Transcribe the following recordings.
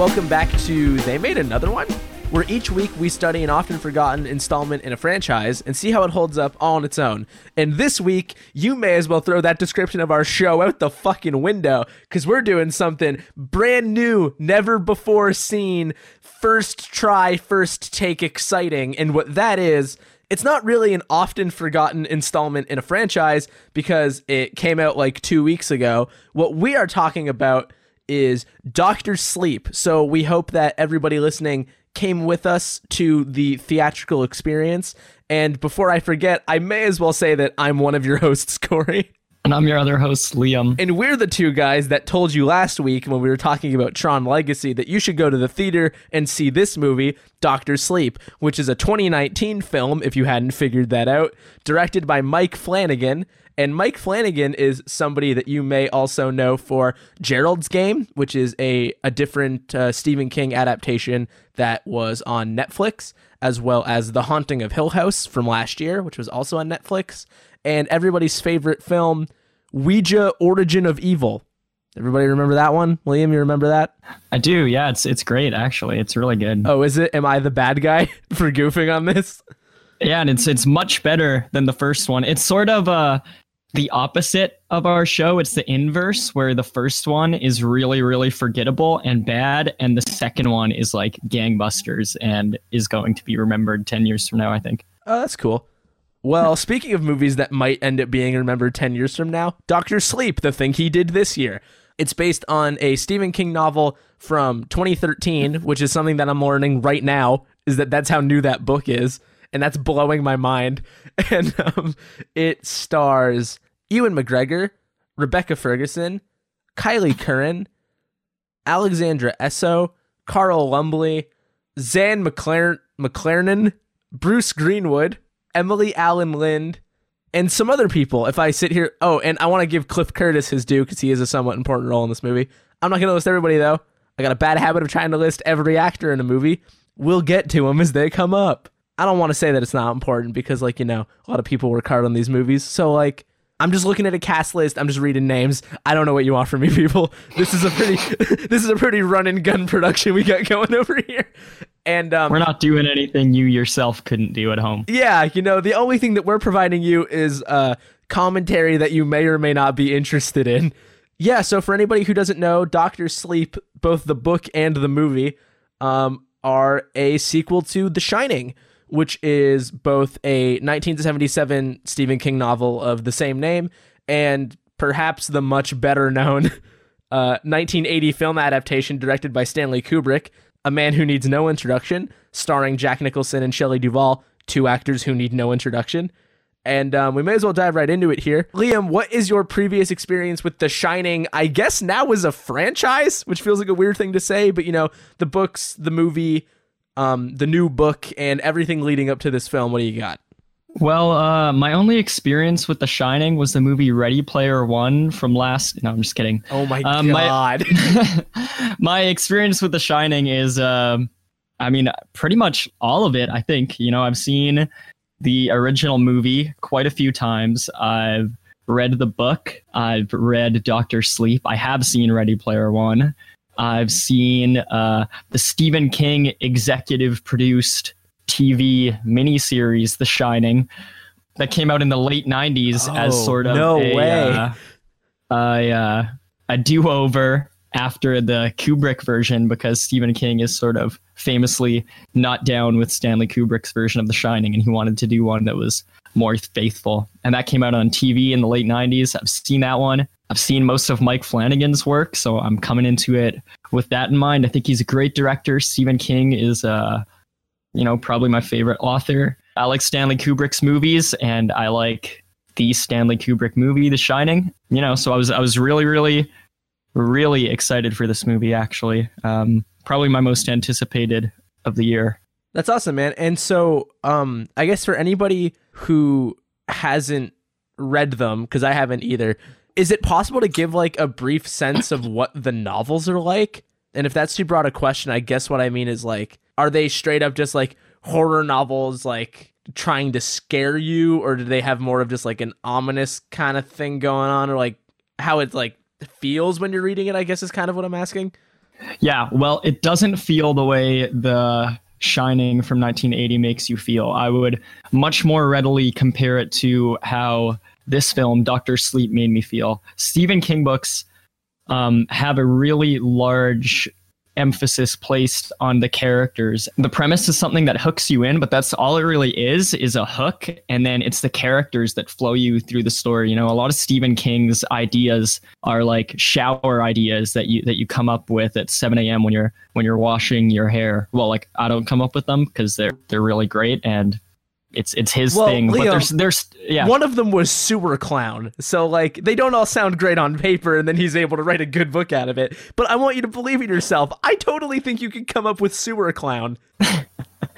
welcome back to They Made Another One, where each week we study an often forgotten installment in a franchise and see how it holds up all on its own. And this week, you may as well throw that description of our show out the fucking window, because we're doing something brand new, never before seen, first try, first take exciting. And what that is, it's not really an often forgotten installment in a franchise because it came out like two weeks ago. What we are talking about is Doctor Sleep. So we hope that everybody listening came with us to the theatrical experience. And before I forget, I may as well say that I'm one of your hosts, Corey. And I'm your other host, Liam. And we're the two guys that told you last week when we were talking about Tron Legacy that you should go to the theater and see this movie, Doctor Sleep, which is a 2019 film, if you hadn't figured that out, directed by Mike Flanagan. And Mike Flanagan is somebody that you may also know for Gerald's Game, which is a, a different uh, Stephen King adaptation that was on Netflix, as well as The Haunting of Hill House from last year, which was also on Netflix and everybody's favorite film, Ouija Origin of Evil. Everybody remember that one? William, you remember that? I do. Yeah, it's it's great actually. It's really good. Oh, is it? Am I the bad guy for goofing on this? Yeah, and it's it's much better than the first one. It's sort of uh the opposite of our show. It's the inverse where the first one is really really forgettable and bad and the second one is like gangbusters and is going to be remembered 10 years from now, I think. Oh, that's cool. Well, speaking of movies that might end up being remembered 10 years from now, Doctor Sleep, the thing he did this year. It's based on a Stephen King novel from 2013, which is something that I'm learning right now, is that that's how new that book is. And that's blowing my mind. And um, it stars Ewan McGregor, Rebecca Ferguson, Kyliegh Curran, Alexandra Essoe, Carl Lumbly, Zahn McLaren- McLernan, Bruce Greenwood, Emily Alyn Lind, and some other people. If I sit here, oh, and I want to give Cliff Curtis his due because he is a somewhat important role in this movie. I'm not going to list everybody though. I got a bad habit of trying to list every actor in a movie. We'll get to them as they come up. I don't want to say that it's not important because, like, you know, a lot of people work hard on these movies. So, like, I'm just looking at a cast list. I'm just reading names. I don't know what you want from me, people. This is a pretty, this is a pretty run and gun production we got going over here. And um, we're not doing anything you yourself couldn't do at home. Yeah, you know, the only thing that we're providing you is uh, commentary that you may or may not be interested in. Yeah, so for anybody who doesn't know, Doctor Sleep, both the book and the movie, um, are a sequel to The Shining, which is both a 1977 Stephen King novel of the same name and perhaps the much better known uh, 1980 film adaptation directed by Stanley Kubrick, a Man Who Needs No Introduction, starring Jack Nicholson and Shelley Duvall, two actors who need no introduction. And um, we may as well dive right into it here. Liam, what is your previous experience with The Shining? I guess now is a franchise, which feels like a weird thing to say, but you know, the books, the movie, um, the new book, and everything leading up to this film. What do you got? Well, uh, my only experience with The Shining was the movie Ready Player One from last. No, I'm just kidding. Oh my um, god! My, my, experience with The Shining is, uh, I mean, pretty much all of it. I think you know I've seen the original movie quite a few times. I've read the book. I've read Doctor Sleep. I have seen Ready Player One. I've seen uh, the Stephen King executive produced TV miniseries, The Shining, that came out in the late '90s oh, as sort of no a, way. Uh, a, uh, a do-over after the Kubrick version because Stephen King is sort of famously not down with Stanley Kubrick's version of The Shining, and he wanted to do one that was more faithful. And that came out on TV in the late 90s. I've seen that one. I've seen most of Mike Flanagan's work, so I'm coming into it with that in mind. I think he's a great director. Stephen King is uh, you know, probably my favorite author. I like Stanley Kubrick's movies and I like the Stanley Kubrick movie, The Shining. You know, so I was I was really, really, really excited for this movie actually. Um, probably my most anticipated of the year. That's awesome, man. And so um I guess for anybody who hasn't read them, because I haven't either, is it possible to give like a brief sense of what the novels are like? And if that's too broad a question, I guess what I mean is like are they straight up just like horror novels like trying to scare you or do they have more of just like an ominous kind of thing going on or like how it like feels when you're reading it i guess is kind of what i'm asking Yeah, well, it doesn't feel the way the Shining from 1980 makes you feel. I would much more readily compare it to how this film, Doctor Sleep, made me feel. Stephen King books um, have a really large emphasis placed on the characters. The premise is something that hooks you in, but that's all it really is is a hook and then it's the characters that flow you through the story. You know, a lot of Stephen King's ideas are like shower ideas that you that you come up with at 7 a.m. when you're when you're washing your hair. Well, like I don't come up with them because they're they're really great and it's it's his Well, thing. Liam, but there's there's yeah. One of them was Sewer Clown. So, like, they don't all sound great on paper, and then he's able to write a good book out of it. But I want you to believe in yourself. I totally think you could come up with Sewer Clown.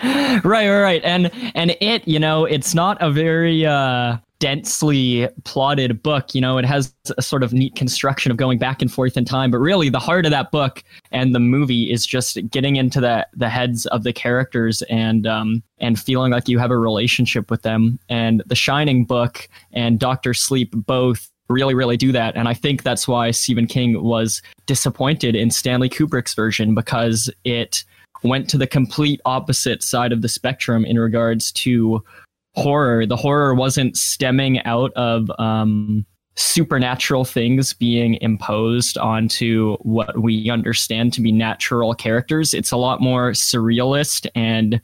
right right right and and it you know it's not a very uh densely plotted book you know it has a sort of neat construction of going back and forth in time but really the heart of that book and the movie is just getting into the the heads of the characters and um and feeling like you have a relationship with them. And the shining book and doctor sleep both really really do that. And i think that's why stephen king was disappointed in stanley kubrick's version because it went to the complete opposite side of the spectrum in regards to horror. The horror wasn't stemming out of um, supernatural things being imposed onto what we understand to be natural characters. It's a lot more surrealist and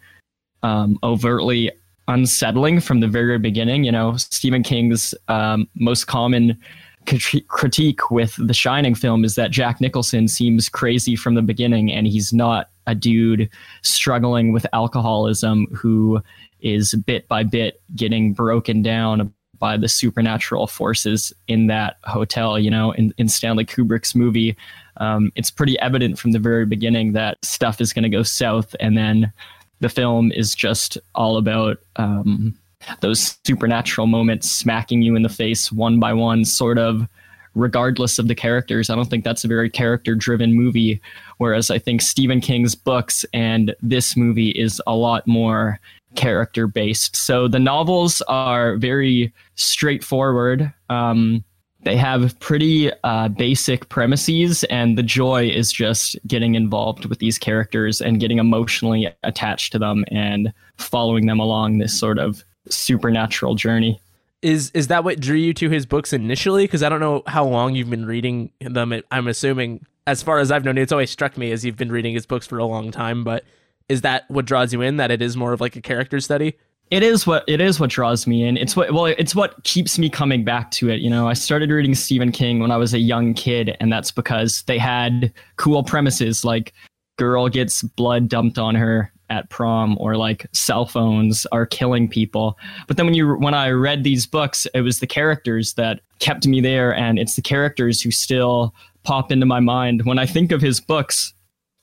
um, overtly unsettling from the very beginning. You know, Stephen King's um, most common critique with the Shining film is that Jack Nicholson seems crazy from the beginning, and he's not a dude struggling with alcoholism who is bit by bit getting broken down by the supernatural forces in that hotel. You know, in, in Stanley Kubrick's movie, um, it's pretty evident from the very beginning that stuff is going to go south, and then the film is just all about um, those supernatural moments smacking you in the face one by one, sort of regardless of the characters. I don't think that's a very character driven movie. Whereas I think Stephen King's books and this movie is a lot more character based. So the novels are very straightforward. Um, they have pretty uh, basic premises, and the joy is just getting involved with these characters and getting emotionally attached to them and following them along this sort of supernatural journey. Is is that what drew you to his books initially? Because I don't know how long you've been reading them. I'm assuming, as far as I've known, it's always struck me as you've been reading his books for a long time. But is that what draws you in? That it is more of like a character study? It is what it is what draws me in. It's what well, it's what keeps me coming back to it. You know, I started reading Stephen King when I was a young kid, and that's because they had cool premises like girl gets blood dumped on her at prom or like cell phones are killing people but then when you when i read these books it was the characters that kept me there and it's the characters who still pop into my mind when i think of his books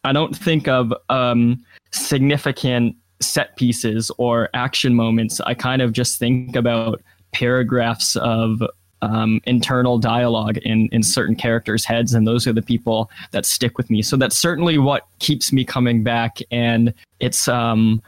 i don't think of um, significant set pieces or action moments i kind of just think about paragraphs of um, internal dialogue in in certain characters' heads, and those are the people that stick with me. So that's certainly what keeps me coming back, and it's um,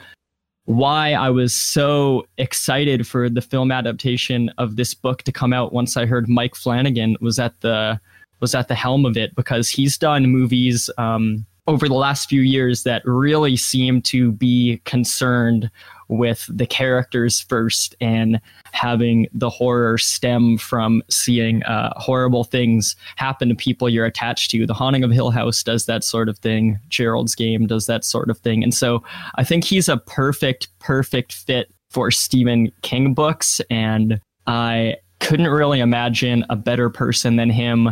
why I was so excited for the film adaptation of this book to come out once I heard Mike Flanagan was at the was at the helm of it because he's done movies um, over the last few years that really seem to be concerned with the characters first and having the horror stem from seeing uh, horrible things happen to people you're attached to. The Haunting of Hill House does that sort of thing. Gerald's Game does that sort of thing. And so I think he's a perfect, perfect fit for Stephen King books. And I couldn't really imagine a better person than him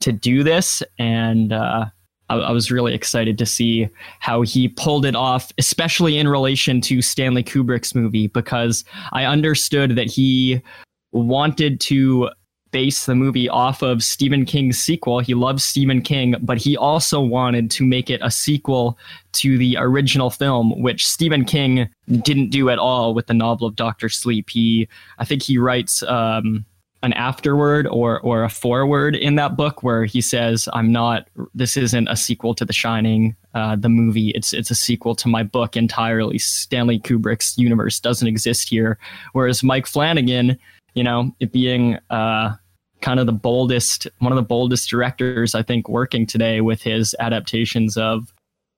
to do this. And, uh, I, I was really excited to see how he pulled it off, especially in relation to Stanley Kubrick's movie, because I understood that he wanted to base the movie off of Stephen King's sequel. He loves Stephen King, but he also wanted to make it a sequel to the original film, which Stephen King didn't do at all with the novel of Doctor Sleep. He, I think he writes um, an afterword or or a foreword in that book where he says, "I'm not. This isn't a sequel to The Shining, uh, the movie. It's it's a sequel to my book entirely. Stanley Kubrick's universe doesn't exist here." Whereas Mike Flanagan, you know, it being uh, kind of the boldest, one of the boldest directors I think working today with his adaptations of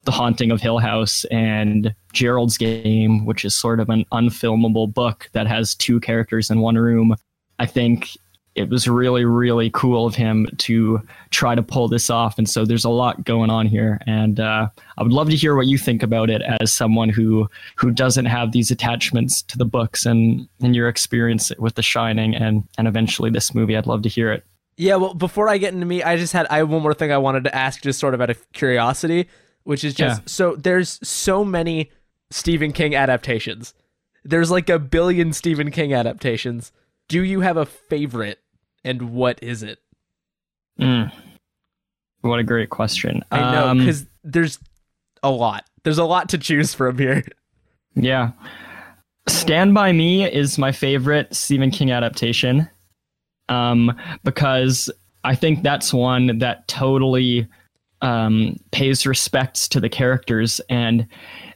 The Haunting of Hill House and Gerald's Game, which is sort of an unfilmable book that has two characters in one room. I think it was really really cool of him to try to pull this off. And so there's a lot going on here. And uh, i would love to hear what you think about it as someone who who doesn't have these attachments to the books and and your experience with the shining and and eventually this movie. I'd love to hear it. Yeah well before i get into me i just had i have one more thing i wanted to ask just sort of out of curiosity which is just yeah. so there's so many stephen king adaptations. There's like a billion stephen king adaptations do you have a favorite and what is it? Mm. What a great question. I know because um, there's a lot. There's a lot to choose from here. Yeah. Stand by Me is my favorite Stephen King adaptation. Um, because I think that's one that totally um, pays respects to the characters. And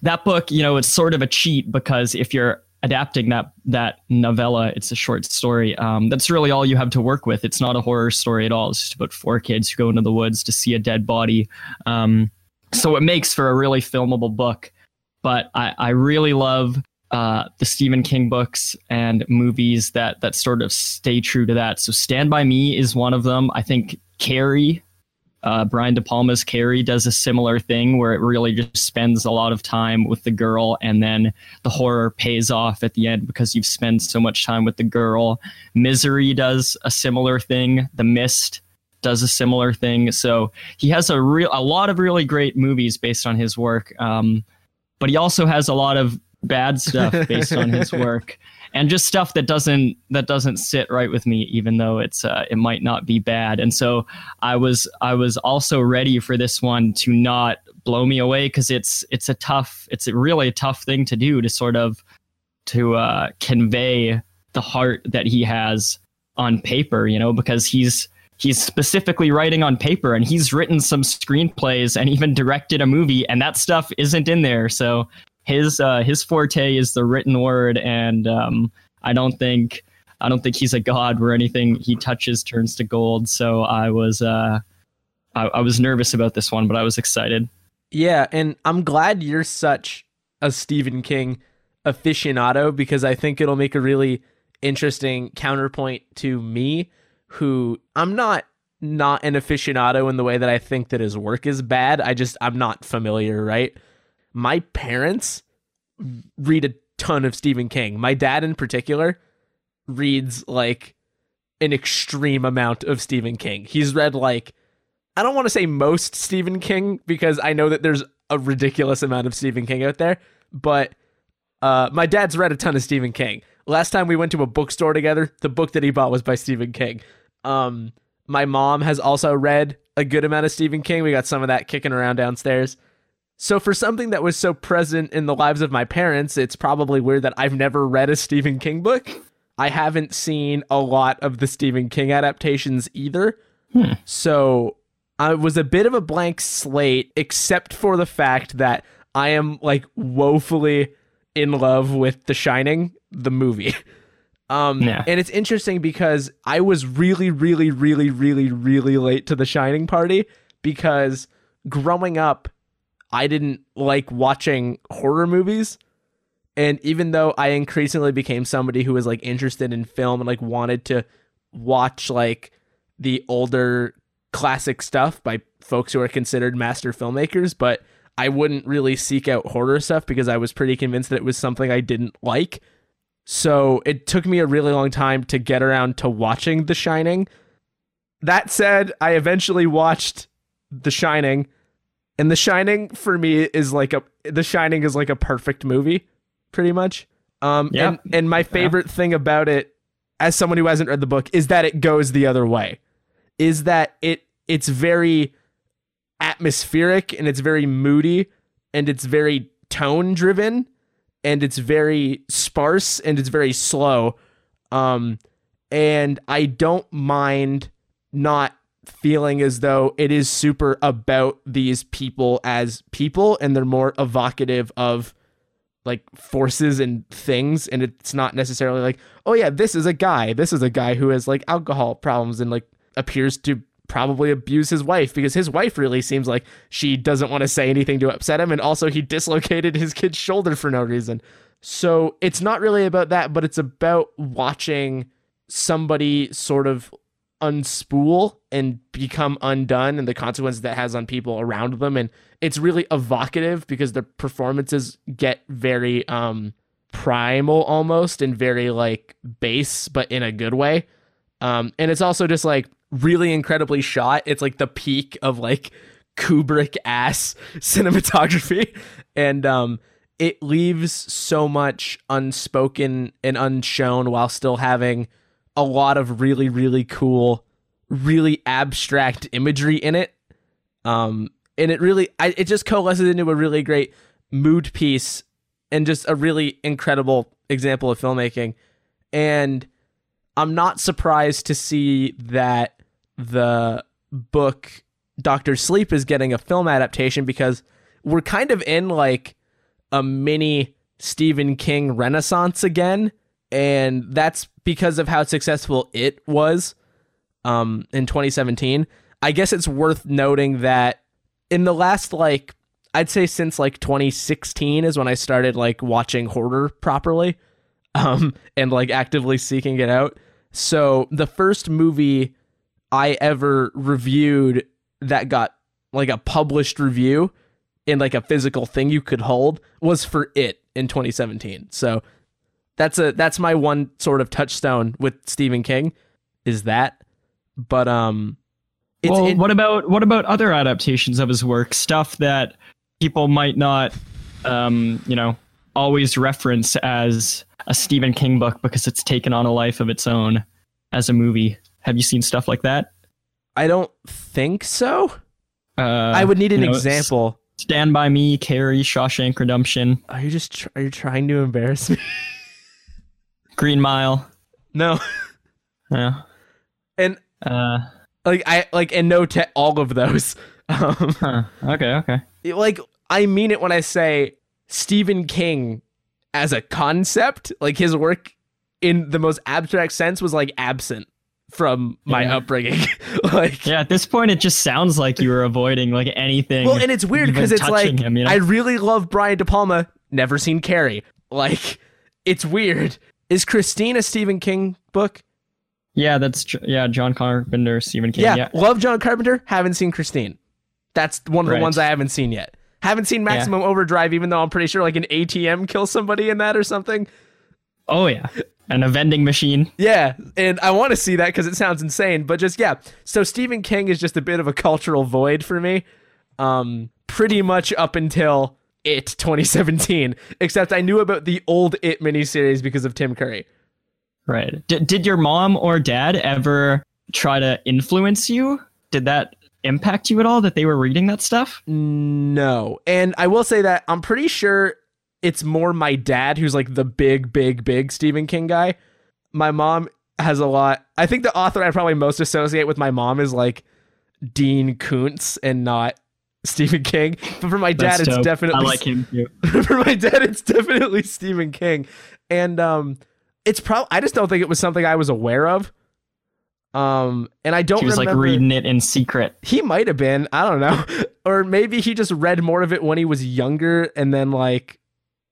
that book, you know, it's sort of a cheat because if you're adapting that that novella. It's a short story. Um, that's really all you have to work with. It's not a horror story at all. It's just about four kids who go into the woods to see a dead body. Um, so it makes for a really filmable book. But I, I really love uh, the Stephen King books and movies that that sort of stay true to that. So Stand by Me is one of them. I think Carrie uh, Brian De Palma's Carrie does a similar thing where it really just spends a lot of time with the girl, and then the horror pays off at the end because you've spent so much time with the girl. Misery does a similar thing. The Mist does a similar thing. So he has a real, a lot of really great movies based on his work. Um, but he also has a lot of bad stuff based on his work and just stuff that doesn't that doesn't sit right with me even though it's uh, it might not be bad. And so i was i was also ready for this one to not blow me away because it's it's a tough it's a really a tough thing to do to sort of to uh, convey the heart that he has on paper you know because he's he's specifically writing on paper and he's written some screenplays and even directed a movie and that stuff isn't in there. So his uh, his forte is the written word, and um, I don't think I don't think he's a god where anything he touches turns to gold. So I was uh, I, I was nervous about this one, but I was excited. Yeah, and I'm glad you're such a Stephen King aficionado because I think it'll make a really interesting counterpoint to me, who I'm not not an aficionado in the way that I think that his work is bad. I just I'm not familiar, right? My parents read a ton of Stephen King. My dad, in particular, reads like an extreme amount of Stephen King. He's read like, I don't want to say most Stephen King because I know that there's a ridiculous amount of Stephen King out there, but uh, my dad's read a ton of Stephen King. Last time we went to a bookstore together, the book that he bought was by Stephen King. Um, my mom has also read a good amount of Stephen King. We got some of that kicking around downstairs. So, for something that was so present in the lives of my parents, it's probably weird that I've never read a Stephen King book. I haven't seen a lot of the Stephen King adaptations either. Hmm. So, I was a bit of a blank slate, except for the fact that I am like woefully in love with The Shining, the movie. Um, yeah. And it's interesting because I was really, really, really, really, really late to the Shining party because growing up, I didn't like watching horror movies. And even though I increasingly became somebody who was like interested in film and like wanted to watch like the older classic stuff by folks who are considered master filmmakers, but I wouldn't really seek out horror stuff because I was pretty convinced that it was something I didn't like. So it took me a really long time to get around to watching The Shining. That said, I eventually watched The Shining and The Shining for me is like a The Shining is like a perfect movie, pretty much. Um, yeah. and, and my favorite yeah. thing about it, as someone who hasn't read the book, is that it goes the other way. Is that it it's very atmospheric and it's very moody and it's very tone driven and it's very sparse and it's very slow. Um, and I don't mind not feeling as though it is super about these people as people and they're more evocative of like forces and things and it's not necessarily like oh yeah this is a guy. This is a guy who has like alcohol problems and like appears to probably abuse his wife because his wife really seems like she doesn't want to say anything to upset him and also he dislocated his kid's shoulder for no reason. So it's not really about that but it's about watching somebody sort of unspool and become undone and the consequences that has on people around them. And it's really evocative because the performances get very um primal almost and very like base but in a good way. Um and it's also just like really incredibly shot. It's like the peak of like kubrick ass cinematography. And um it leaves so much unspoken and unshown while still having a lot of really really cool really abstract imagery in it. Um and it really I, it just coalesces into a really great mood piece and just a really incredible example of filmmaking. And i'm not surprised to see that the book doctor sleep is getting a film adaptation because we're kind of in like a mini stephen king renaissance again. And that's because of how successful it was um, in 2017. I guess it's worth noting that in the last like I'd say since like 2016 is when I started like watching horror properly um, and like actively seeking it out. So the first movie I ever reviewed that got like a published review in like a physical thing you could hold was for it in 2017. So that's a that's my one sort of touchstone with Stephen King is that. But um it's, well, it, what about what about other adaptations of his work? Stuff that people might not um, you know, always reference as a Stephen King book because it's taken on a life of its own as a movie. Have you seen stuff like that? I don't think so. Uh, I would need an you know, example. Stand by Me, Carrie, Shawshank Redemption. Are you just tr- are you trying to embarrass me? Green Mile. No. Yeah. And uh like I like and no to all of those. Um, huh. Okay, okay. Like I mean it when I say Stephen King as a concept, like his work in the most abstract sense was like absent from my yeah. upbringing. like Yeah, at this point it just sounds like you were avoiding like anything. Well, and it's weird because it's like him, you know? I really love Brian De Palma, never seen Carrie. Like it's weird is Christine a Stephen King book? Yeah, that's yeah, John Carpenter, Stephen King. Yeah, yeah. love John Carpenter. Haven't seen Christine. That's one of right. the ones I haven't seen yet. Haven't seen Maximum yeah. Overdrive, even though I'm pretty sure like an ATM kills somebody in that or something. Oh yeah, and a vending machine. Yeah, and I want to see that because it sounds insane. But just yeah, so Stephen King is just a bit of a cultural void for me. Um, pretty much up until it 2017, except I knew about the old It miniseries because of Tim Curry. Right. D- did your mom or dad ever try to influence you? Did that impact you at all that they were reading that stuff? No. And I will say that I'm pretty sure it's more my dad who's like the big, big, big Stephen King guy. My mom has a lot. I think the author I probably most associate with my mom is like Dean Koontz and not Stephen King. But for my dad, it's definitely I like him too. for my dad, it's definitely Stephen King, and um, it's probably I just don't think it was something I was aware of. Um, and I don't. He was remember, like reading it in secret. He might have been. I don't know, or maybe he just read more of it when he was younger, and then like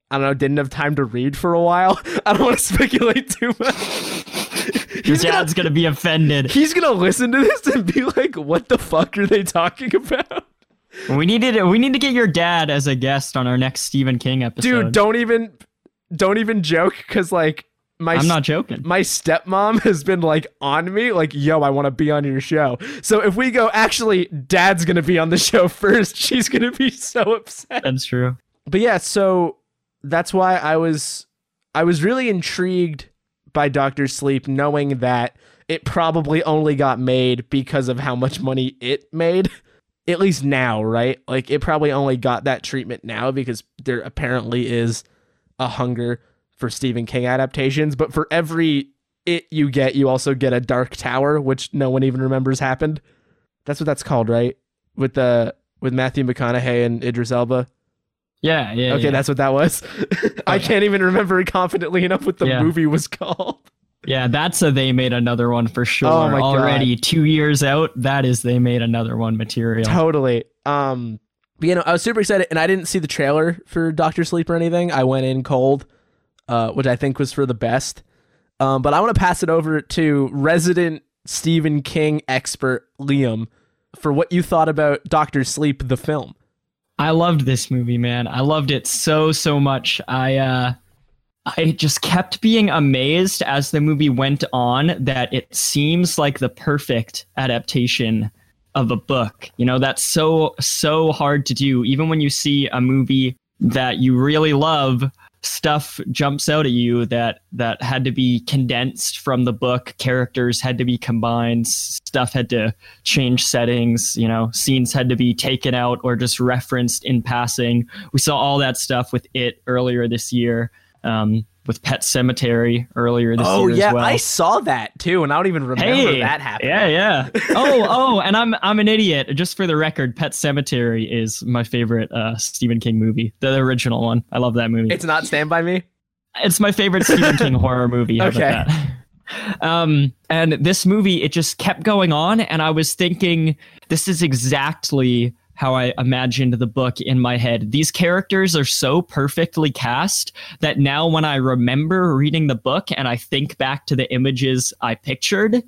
I don't know, didn't have time to read for a while. I don't want to speculate too much. His dad's gonna, gonna be offended. He's gonna listen to this and be like, "What the fuck are they talking about?" We needed we need to get your dad as a guest on our next Stephen King episode. Dude, don't even don't even joke because like my I'm not joking. My stepmom has been like on me, like, yo, I want to be on your show. So if we go, actually, dad's gonna be on the show first, she's gonna be so upset. That's true. But yeah, so that's why I was I was really intrigued by Doctor Sleep, knowing that it probably only got made because of how much money it made at least now, right? Like it probably only got that treatment now because there apparently is a hunger for Stephen King adaptations, but for every it you get, you also get a Dark Tower, which no one even remembers happened. That's what that's called, right? With the with Matthew McConaughey and Idris Elba. Yeah, yeah. Okay, yeah. that's what that was. I can't even remember confidently enough what the Yeah. movie was called. Yeah, that's a they made another one for sure. Oh my God. Already two years out, that is they made another one material. Totally. Um, but, you know, I was super excited, and I didn't see the trailer for Doctor Sleep or anything. I went in cold, uh, which I think was for the best. Um, but I want to pass it over to resident Stephen King expert Liam for what you thought about Doctor Sleep, the film. I loved this movie, man. I loved it so so much. I uh I just kept being amazed as the movie went on that it seems like the perfect adaptation of a book. You know, that's so so hard to do. Even when you see a movie that you really love, stuff jumps out at you that that had to be condensed from the book. Characters had to be combined. Stuff had to change settings. You know, scenes had to be taken out or just referenced in passing. We saw all that stuff with it earlier this year. Um, with Pet Sematary earlier this oh year yeah, as well. I saw that too, and I don't even remember Hey, that happening. Yeah, yeah. Oh, oh, and I'm I'm an idiot. Just for the record, Pet Sematary is my favorite uh, Stephen King movie, the original one. I love that movie. It's not Stand by Me. It's my favorite Stephen King horror movie. How about Okay. that? Um, and this movie, it just kept going on, and I was thinking, this is exactly how I imagined the book in my head. These characters are so perfectly cast that now when I remember reading the book and I think back to the images I pictured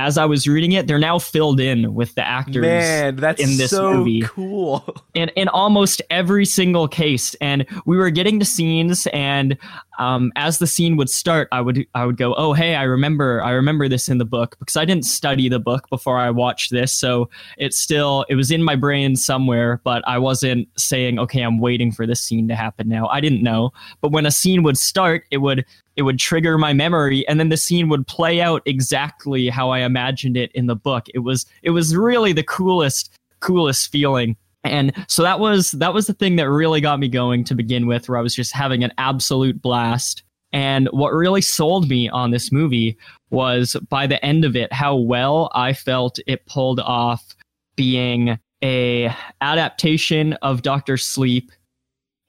as I was reading it, they're now filled in with the actors Man, that's in this so movie. cool. in in almost every single case and we were getting to scenes and um, as the scene would start i would i would go oh hey i remember i remember this in the book because i didn't study the book before i watched this so it's still it was in my brain somewhere but i wasn't saying okay i'm waiting for this scene to happen now i didn't know but when a scene would start it would it would trigger my memory and then the scene would play out exactly how i imagined it in the book. It was it was really the coolest coolest feeling. And so that was that was the thing that really got me going to begin with where i was just having an absolute blast. And what really sold me on this movie was by the end of it how well i felt it pulled off being a adaptation of dr sleep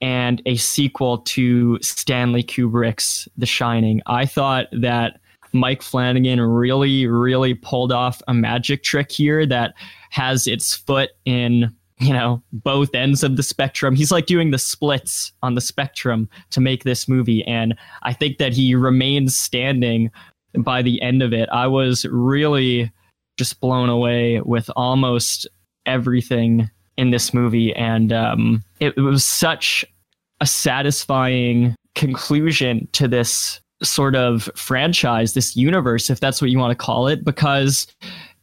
and a sequel to stanley kubrick's the shining. I thought that mike flanagan really really pulled off a magic trick here that has its foot in you know both ends of the spectrum. He's like doing the splits on the spectrum to make this movie and i think that he remains standing by the end of it. I was really just blown away with almost everything in this movie and um, it, it was such a satisfying conclusion to this sort of franchise this universe if that's what you want to call it because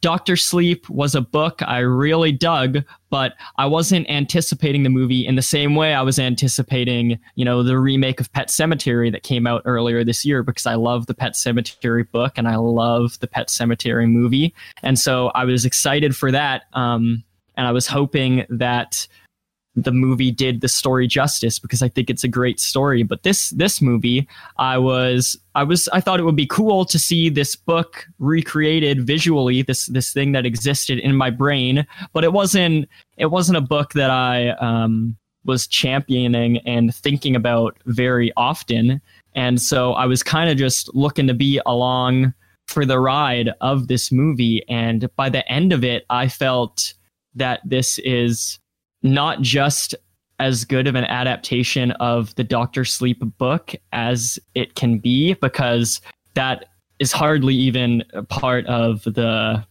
Doctor Sleep was a book I really dug, but I wasn't anticipating the movie in the same way I was anticipating, you know, the remake of Pet Sematary that came out earlier this year because I love the Pet Sematary book and I love the Pet Sematary movie. And so I was excited for that. Um, and I was hoping that the movie did the story justice because I think it's a great story. But this this movie, I was I was I thought it would be cool to see this book recreated visually, this this thing that existed in my brain. But it wasn't it wasn't a book that I um, was championing and thinking about very often. And so I was kind of just looking to be along for the ride of this movie. And by the end of it, I felt that this is not just as good of an adaptation of the Doctor Sleep book as it can be, because that is hardly even part of the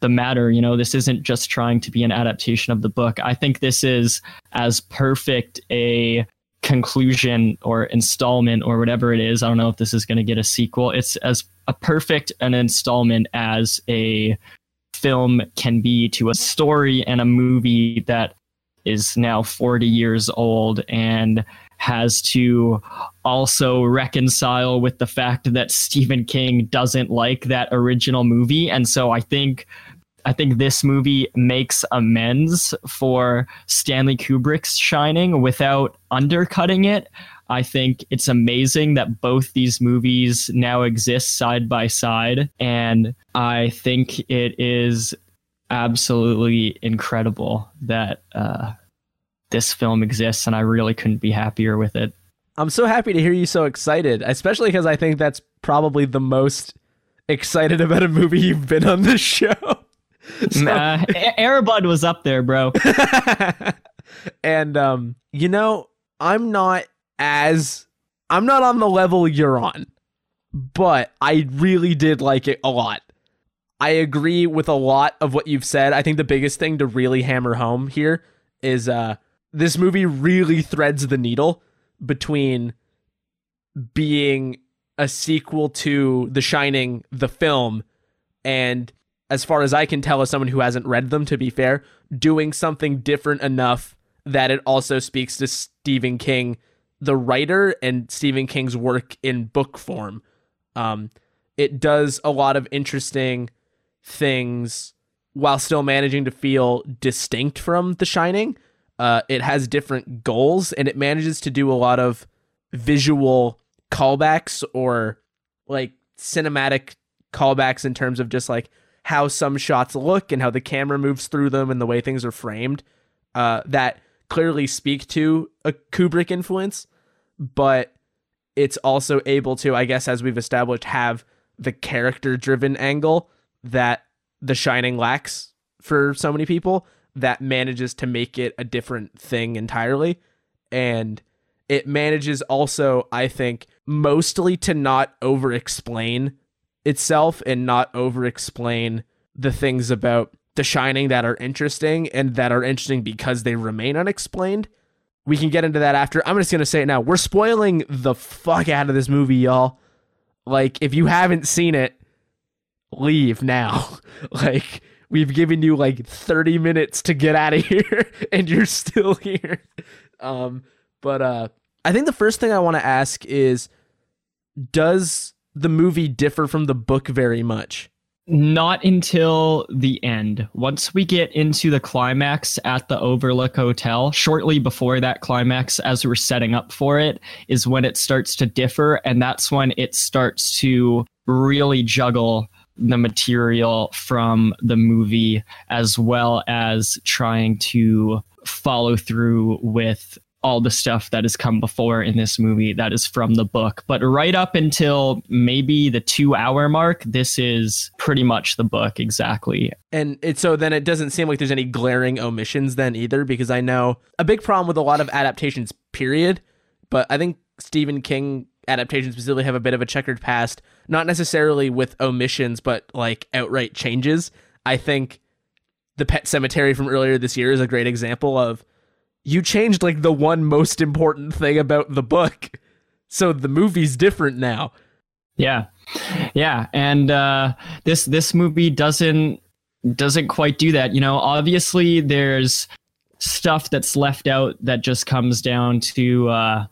the matter. You know, this isn't just trying to be an adaptation of the book. I think this is as perfect a conclusion or installment or whatever it is. I don't know if this is going to get a sequel. It's as a perfect an installment as a film can be to a story and a movie that is now 40 years old and has to also reconcile with the fact that Stephen King doesn't like that original movie and so I think I think this movie makes amends for Stanley Kubrick's Shining without undercutting it. I think it's amazing that both these movies now exist side by side. And I think it is absolutely incredible that uh, this film exists, and I really couldn't be happier with it. I'm so happy to hear you so excited, especially because I think that's probably the most excited about a movie you've been on this show. so. Uh, Airbud was up there, bro. and um, you know, I'm not as I'm not on the level you're on, but I really did like it a lot. I agree with a lot of what you've said. I think the biggest thing to really hammer home here is uh this movie really threads the needle between being a sequel to The Shining, the film, and as far as I can tell, as someone who hasn't read them, to be fair, doing something different enough that it also speaks to Stephen King, the writer, and Stephen King's work in book form. Um, it does a lot of interesting things while still managing to feel distinct from The Shining. Uh, it has different goals and it manages to do a lot of visual callbacks or like cinematic callbacks in terms of just like how some shots look and how the camera moves through them and the way things are framed uh, that clearly speak to a Kubrick influence, but it's also able to, I guess, as we've established, have the character driven angle that The Shining lacks for so many people that manages to make it a different thing entirely. And it manages also, I think, mostly to not over explain itself and not over explain the things about The Shining that are interesting and that are interesting because they remain unexplained. We can get into that after. I'm just to say it now. We're spoiling the fuck out of this movie, y'all. Like, if you haven't seen it, leave now. like, we've given you like 30 minutes to get out of here and you're still here. Um, but uh, I think the first thing I want to ask is does the movie differ from the book very much? Not until the end. Once we get into the climax at the Overlook Hotel, shortly before that climax, as we're setting up for it, is when it starts to differ. And that's when it starts to really juggle the material from the movie as well as trying to follow through with all the stuff that has come before in this movie that is from the book. But right up until maybe the two hour mark, this is pretty much the book exactly. And it, so then it doesn't seem like there's any glaring omissions then either, because I know a big problem with a lot of adaptations, period. But I think Stephen King adaptations specifically have a bit of a checkered past, not necessarily with omissions, but like outright changes. I think the Pet Sematary from earlier this year is a great example of you changed like the one most important thing about the book. So the movie's different now. Yeah. Yeah, and uh this this movie doesn't doesn't quite do that. You know, obviously there's stuff that's left out that just comes down to uh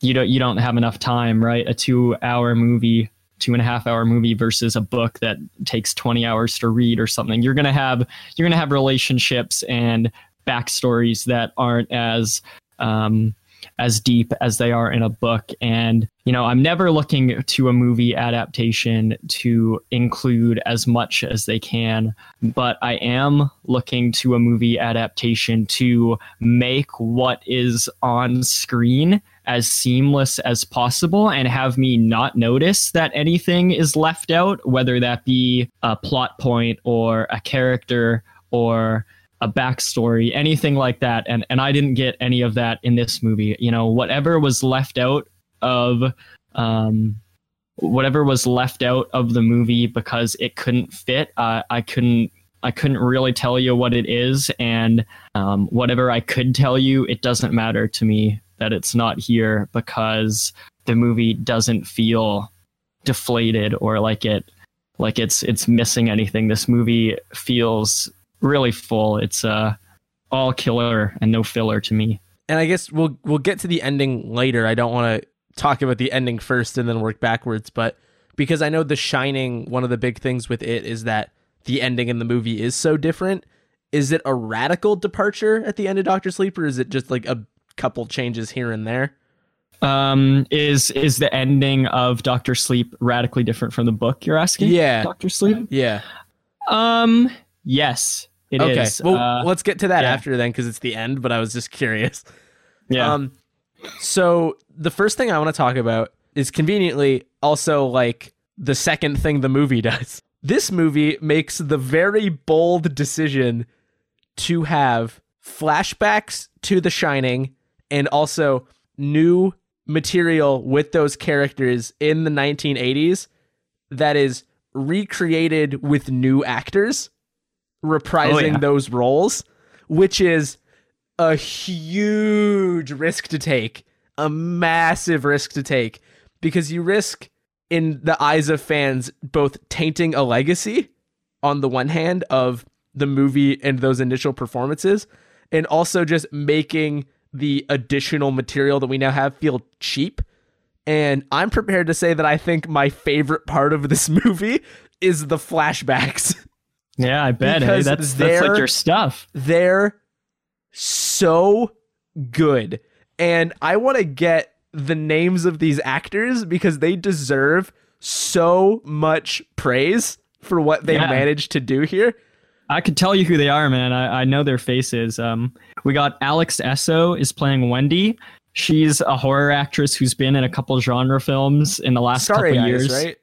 you don't you don't have enough time, right? A two hour movie, two and a half hour movie versus a book that takes twenty hours to read or something. You're gonna have you're gonna have relationships and backstories that aren't as um, as deep as they are in a book. And, you know, I'm never looking to a movie adaptation to include as much as they can, but I am looking to a movie adaptation to make what is on screen as seamless as possible and have me not notice that anything is left out, whether that be a plot point or a character or a backstory, anything like that. And and I didn't get any of that in this movie. You know, whatever was left out of um, whatever was left out of the movie because it couldn't fit. Uh, I couldn't I couldn't really tell you what it is, and um, whatever I could tell you, it doesn't matter to me that it's not here because the movie doesn't feel deflated or like it like it's it's missing anything. This movie feels really full. It's uh all killer and no filler to me. And I guess we'll we'll get to the ending later. I don't want to talk about the ending first and then work backwards, but because I know The Shining, one of the big things with it is that the ending in the movie is so different. Is it a radical departure at the end of Doctor Sleep, or is it just like a couple changes here and there? Um, is is the ending of Doctor Sleep radically different from the book? You're asking? Yeah, Doctor Sleep. Yeah. Um, Yes, It okay. is. Well, Uh, let's get to that yeah. after then because it's the end. But I was just curious. yeah. Um, so the first thing I want to talk about is conveniently also like the second thing the movie does. This movie makes the very bold decision to have flashbacks to The Shining and also new material with those characters in the 1980s that is recreated with new actors reprising oh, yeah. those roles, which is a huge risk to take, a massive risk to take, because you risk, in the eyes of fans, both tainting a legacy on the one hand of the movie and those initial performances, and also just making the additional material that we now have feel cheap. And I'm prepared to say that I think my favorite part of this movie is the flashbacks. yeah, I bet. Hey, that's that's like your stuff. they're so good. And I want to get the names of these actors because they deserve so much praise for what they Yeah. managed to do here. I could tell you who they are, man. I, I know their faces. Um, we got Alex Essoe is playing Wendy. She's a horror actress who's been in a couple genre films in the last Starry couple Eyes, years. right?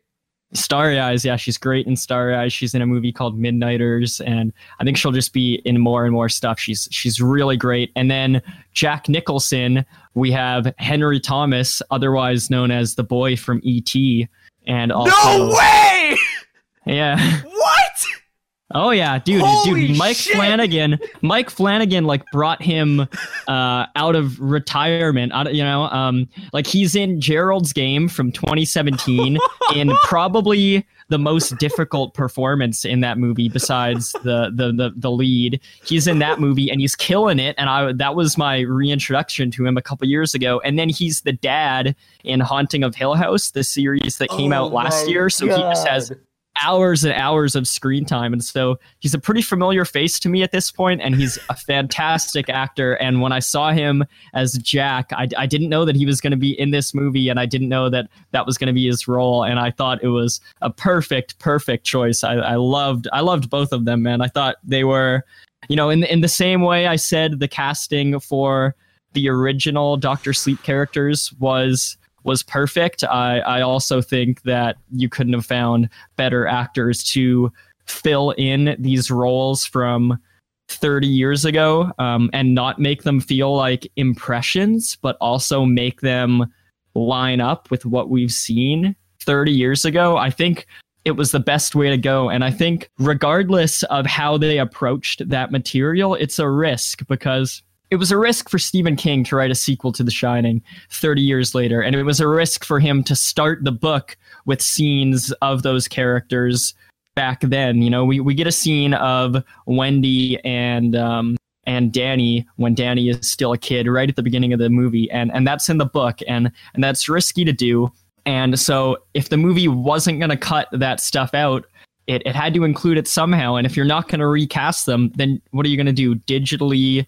Starry Eyes, yeah, she's great in Starry Eyes. She's in a movie called Midnighters, and I think she'll just be in more and more stuff. She's she's really great. And then Jack Nicholson, we have Henry Thomas, otherwise known as the boy from E.T. And also, no way! yeah, What? Oh yeah, dude, Holy dude, Mike shit! Flanagan, Mike Flanagan, like brought him uh, out of retirement. Out of, you know, um, like he's in Gerald's Game from 2017, in probably the most difficult performance in that movie besides the, the the the lead. He's in that movie and he's killing it. And I that was my reintroduction to him a couple years ago. And then he's the dad in Haunting of Hill House, the series that came out last year. So he just has hours and hours of screen time. And so he's a pretty familiar face to me at this point, and he's a fantastic actor. And when I saw him as Jack, I, I didn't know that he was going to be in this movie, and I didn't know that that was going to be his role. And I thought it was a perfect, perfect choice. I, I loved, I loved both of them, man. I thought they were, you know, in in the same way I said the casting for the original Doctor Sleep characters was was perfect. I, I also think that you couldn't have found better actors to fill in these roles from 30 years ago um, and not make them feel like impressions, but also make them line up with what we've seen 30 years ago. I think it was the best way to go. And I think, regardless of how they approached that material, it's a risk because it was a risk for Stephen King to write a sequel to The Shining 30 years later. And it was a risk for him to start the book with scenes of those characters back then. You know, we, we get a scene of Wendy and um, and Danny when Danny is still a kid right at the beginning of the movie. And and that's in the book and and that's risky to do. And so if the movie wasn't gonna cut that stuff out, it, it had to include it somehow. And if you're not gonna recast them, then what are you gonna do? Digitally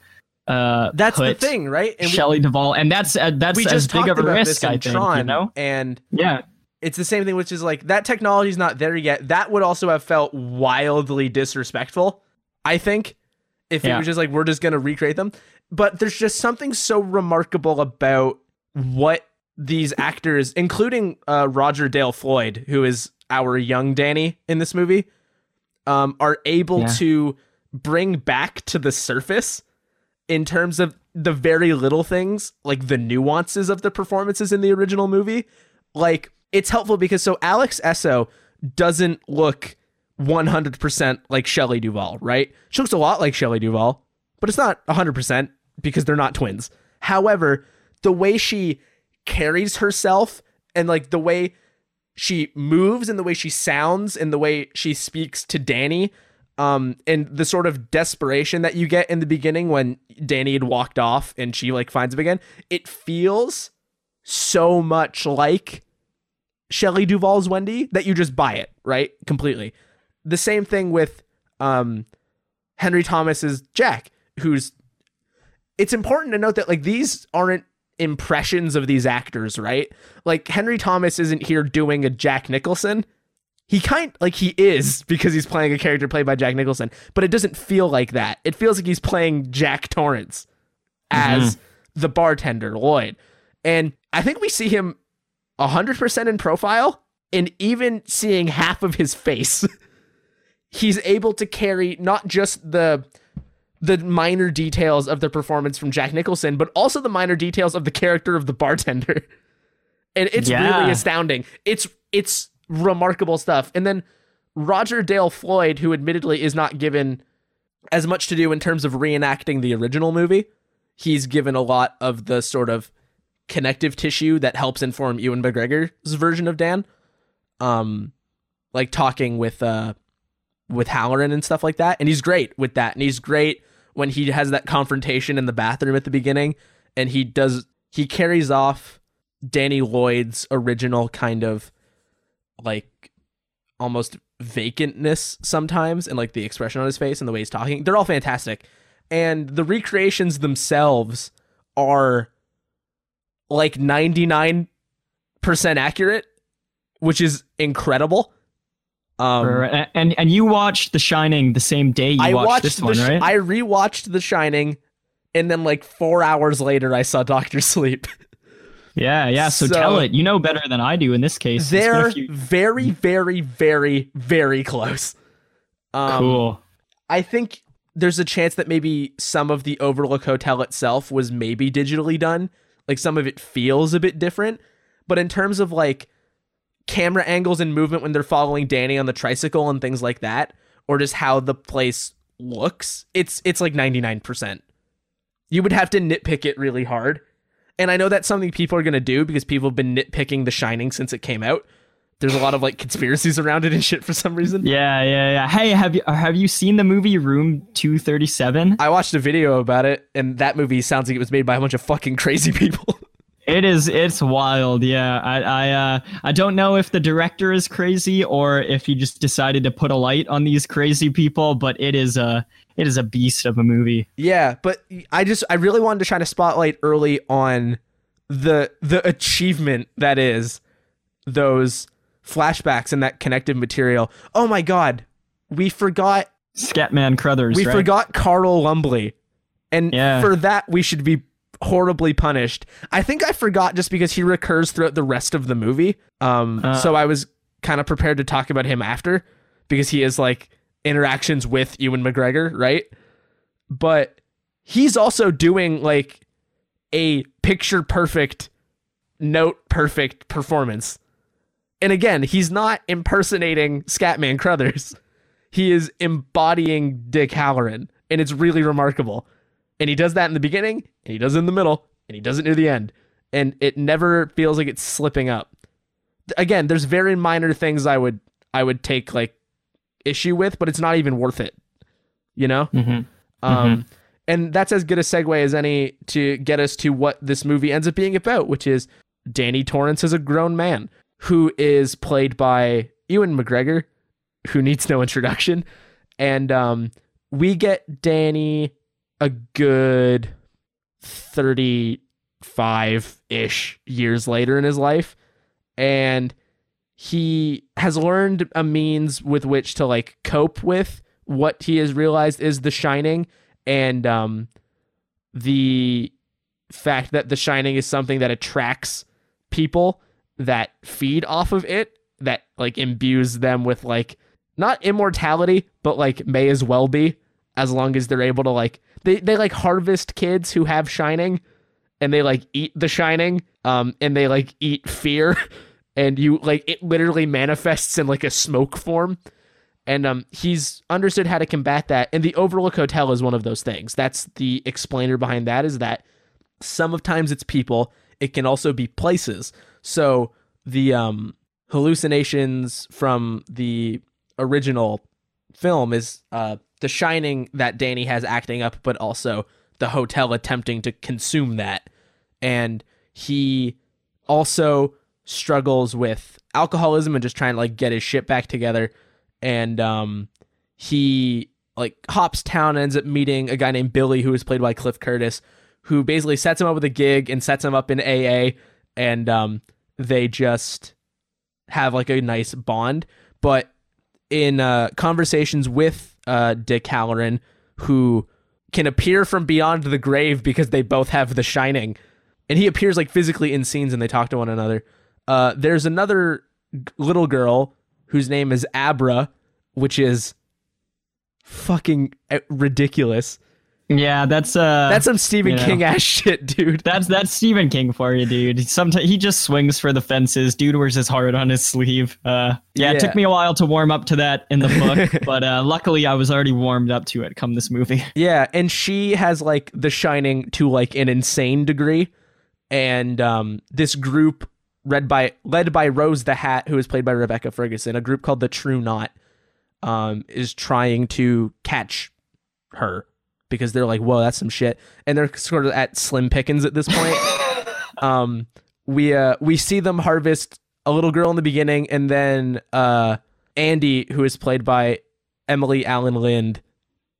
uh That's the thing, right? And we- Shelley Duvall, and that's uh, that's we as just big of a risk, I think. Tron, you know? and Yeah, it's the same thing, which is like that technology's not there yet. That would also have felt wildly disrespectful, I think, if it Yeah. was just like we're just gonna recreate them. But there's just something so remarkable about what these actors, including uh, Roger Dale Floyd, who is our young Danny in this movie, um, are able Yeah. to bring back to the surface in terms of the very little things, like the nuances of the performances in the original movie. Like it's helpful because so Alex Essoe doesn't look 100% like Shelley Duvall, right? She looks a lot like Shelley Duvall, but it's not 100% because they're not twins. However, the way she carries herself and like the way she moves and the way she sounds and the way she speaks to Danny um and the sort of desperation that you get in the beginning when Danny had walked off and she like finds him again it feels so much like Shelley Duvall's Wendy that you just buy it right completely the same thing with um Henry Thomas's Jack who's it's important to note that like these aren't impressions of these actors, right? Like Henry Thomas isn't here doing a Jack Nicholson. He kind like he is because he's playing a character played by Jack Nicholson, but it doesn't feel like that. It feels like he's playing Jack Torrance as mm-hmm. the bartender Lloyd, and I think we see him hundred percent in profile, and even seeing half of his face, he's able to carry not just the the minor details of the performance from Jack Nicholson, but also the minor details of the character of the bartender. And it's Yeah. really astounding. It's it's remarkable stuff. And then Roger Dale Floyd, who admittedly is not given as much to do in terms of reenacting the original movie, he's given a lot of the sort of connective tissue that helps inform Ewan McGregor's version of Dan. Um like talking with uh with Hallorann and stuff like that. And he's great with that. And he's great when he has that confrontation in the bathroom at the beginning and he does he carries off Danny Lloyd's original kind of like almost vacantness sometimes and like the expression on his face and the way he's talking. They're all fantastic. And the recreations themselves are like 99% accurate, which is incredible. Um, Right. and and you watched The Shining the same day you I watched, watched this one, Sh- right? I rewatched The Shining, and then like four hours later, I saw Doctor Sleep. Yeah, yeah. So, So- tell it. You know better than I do in this case. It's been a They're few- very, very, very, very close. Um, cool. I think there's a chance that maybe some of the Overlook Hotel itself was maybe digitally done. Like some of it feels a bit different. But in terms of like camera angles and movement when they're following Danny on the tricycle and things like that, or just how the place looks, it's it's like 99%. You would have to nitpick it really hard. And I know that's something people are going to do because people have been nitpicking The Shining since it came out. There's a lot of like conspiracies around it and shit for some reason. Yeah, yeah, yeah. Hey, have you have you seen the movie Room Two Thirty Seven? I watched a video about it, and that movie sounds like it was made by a bunch of fucking crazy people. It is. It's wild. Yeah. I. I. Uh. I don't know if the director is crazy or if he just decided to put a light on these crazy people, but it is a. It is a beast of a movie. yeah, but I just I really wanted to shine a spotlight early on the the achievement that is those flashbacks and that connective material. Oh my god, we forgot Scatman Crothers. we right? forgot Carl Lumbly, and Yeah. for that we should be horribly punished. I think I forgot just because he recurs throughout the rest of the movie. Um, Uh. so I was kind of prepared to talk about him after because he is like interactions with Ewan McGregor, right? But he's also doing like a picture perfect, note perfect performance. And again, he's not impersonating Scatman Crothers. He is embodying Dick Hallorann, and it's really remarkable. And he does that in the beginning, and he does it in the middle, and he does it near the end. And it never feels like it's slipping up. Again, there's very minor things I would I would take like issue with, but it's not even worth it. You know? Mhm. Um, and that's as good a segue as any to get us to what this movie ends up being about, which is Danny Torrance is a grown man who is played by Ewan McGregor, who needs no introduction. And um, we get Danny a good 35 ish years later in his life. And he has learned a means with which to like cope with what he has realized is the shining and um the fact that the shining is something that attracts people that feed off of it that like imbues them with like not immortality but like may as well be as long as they're able to like they they like harvest kids who have shining and they like eat the shining um and they like eat fear and you like it literally manifests in like a smoke form. And um he's understood how to combat that and the overlook hotel is one of those things. That's the explainer behind that is that some of times it's people it can also be places. So the um hallucinations from the original film is uh the shining that danny has acting up but also the hotel attempting to consume that. And he also struggles with alcoholism and just trying to like get his shit back together. And um he like hops town and ends up meeting a guy named Billy who is played by Cliff Curtis who basically sets him up with a gig and sets him up in AA and um they just have like a nice bond. But in uh, conversations with uh, Dick Hallorann, who can appear from beyond the grave because they both have the shining, and he appears like physically in scenes and they talk to one another. Uh, there's another g- little girl whose name is Abra, which is fucking uh, ridiculous. Yeah, that's uh That's some Stephen you know. King ass shit, dude. That's that's Stephen King for you, dude. Sometimes he just swings for the fences. Dude wears his heart on his sleeve. Uh, yeah, Yeah. it took me a while to warm up to that in the book, but uh, luckily I was already warmed up to it come this movie. Yeah, and she has like the shining to like an insane degree. And um this group led by led by Rose the Hat, who is played by Rebecca Ferguson, a group called the True Knot, um, is trying to catch her because they're like, whoa, that's some shit. And they're sort of at slim pickings at this point. um we uh we see them harvest a little girl in the beginning and then uh Andy, who is played by Emily Alyn Lind,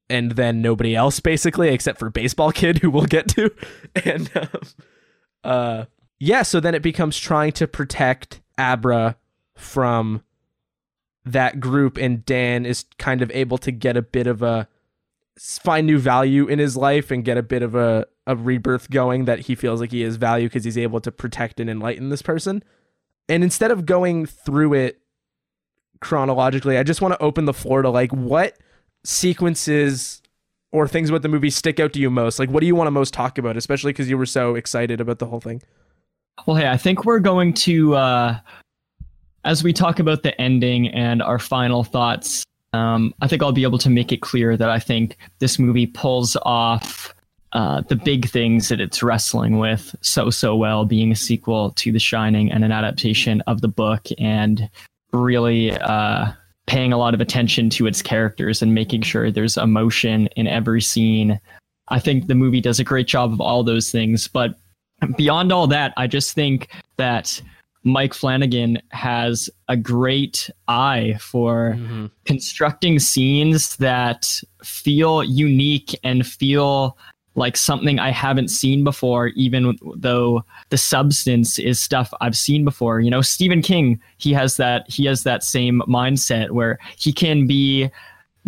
and then nobody else basically except for baseball kid who we'll get to and um, uh yeah so then it becomes trying to protect abra from that group and dan is kind of able to get a bit of a find new value in his life and get a bit of a, a rebirth going that he feels like he has value because he's able to protect and enlighten this person and instead of going through it chronologically i just want to open the floor to like what sequences or things about the movie stick out to you most? Like, what do you want to most talk about, especially because you were so excited about the whole thing? Well, hey, I think we're going to, uh, as we talk about the ending and our final thoughts, um, I think I'll be able to make it clear that I think this movie pulls off uh, the big things that it's wrestling with so, so well, being a sequel to The Shining and an adaptation of the book, and really uh, paying a lot of attention to its characters and making sure there's emotion in every scene. I think the movie does a great job of all those things, but beyond all that, I just think that Mike Flanagan has a great eye for mm-hmm. constructing scenes that feel unique and feel like something I haven't seen before, even though the substance is stuff I've seen before. You know, Stephen King, he has that he has that same mindset where he can be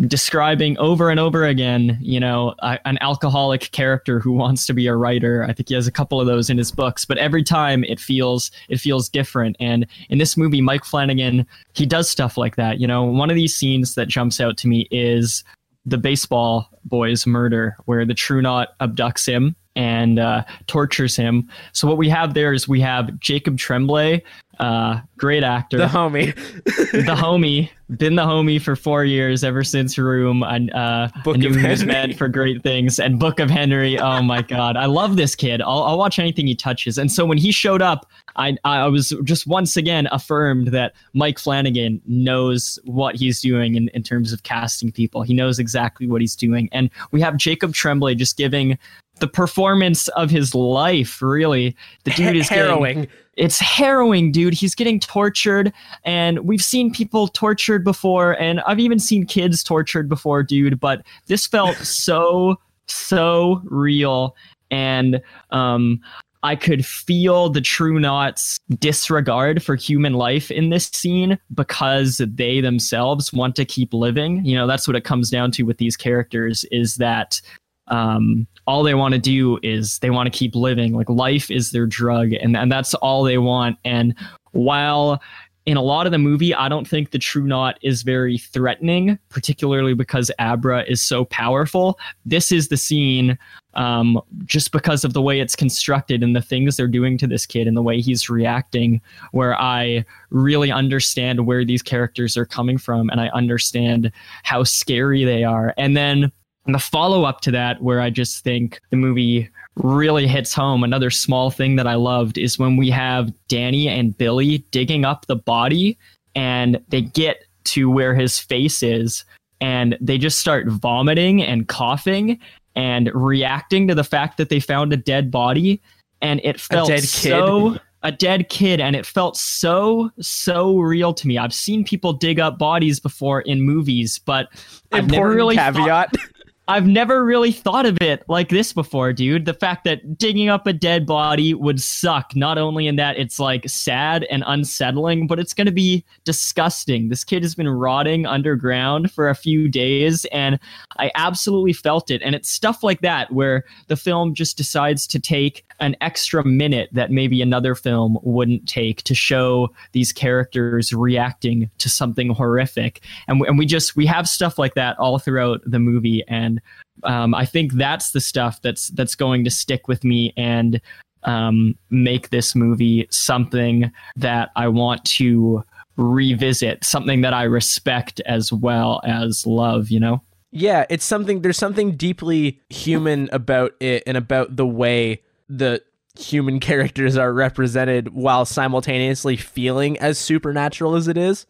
describing over and over again, you know, a, an alcoholic character who wants to be a writer. I think he has a couple of those in his books, but every time it feels it feels different. And in this movie, Mike Flanagan, he does stuff like that. You know, one of these scenes that jumps out to me is the baseball boy's murder, where the True Knot abducts him and uh, tortures him. So what we have there is we have Jacob Tremblay, uh, great actor, The homie. the homie, been the homie for four years ever since Room. And uh, Book I knew of he was Henry. meant for great things. And Book of Henry. Oh my God, I love this kid. I'll, I'll watch anything he touches. And so when he showed up, I I was just once again affirmed that Mike Flanagan knows what he's doing in, in terms of casting people. He knows exactly what he's doing. And we have Jacob Tremblay just giving the performance of his life. Really, the dude is Getting, it's harrowing, dude. He's getting tortured, and we've seen people tortured before, and I've even seen kids tortured before, dude. But this felt so, so real, and um, I could feel the True Knots disregard for human life in this scene because they themselves want to keep living. You know, that's what it comes down to with these characters is that um, all they want to do is they want to keep living. Like life is their drug, and, and that's all they want. And while in a lot of the movie, I don't think the True Knot is very threatening, particularly because Abra is so powerful. This is the scene um, just because of the way it's constructed and the things they're doing to this kid and the way he's reacting, where I really understand where these characters are coming from and I understand how scary they are. And then the follow up to that, where I just think the movie really hits home. Another small thing that I loved is when we have Danny and Billy digging up the body and they get to where his face is and they just start vomiting and coughing and reacting to the fact that they found a dead body and it felt kid. so a dead kid and it felt so so real to me i've seen people dig up bodies before in movies but i've never Important really thought- caveat. I've never really thought of it like this before, dude. The fact that digging up a dead body would suck, not only in that it's like sad and unsettling, but it's going to be disgusting. This kid has been rotting underground for a few days, and I absolutely felt it. And it's stuff like that where the film just decides to take an extra minute that maybe another film wouldn't take to show these characters reacting to something horrific. And, and we just, we have stuff like that all throughout the movie. And um, I think that's the stuff that's that's going to stick with me and um, make this movie something that I want to revisit, something that I respect as well as love. You know? Yeah, it's something. There's something deeply human about it, and about the way the human characters are represented, while simultaneously feeling as supernatural as it is.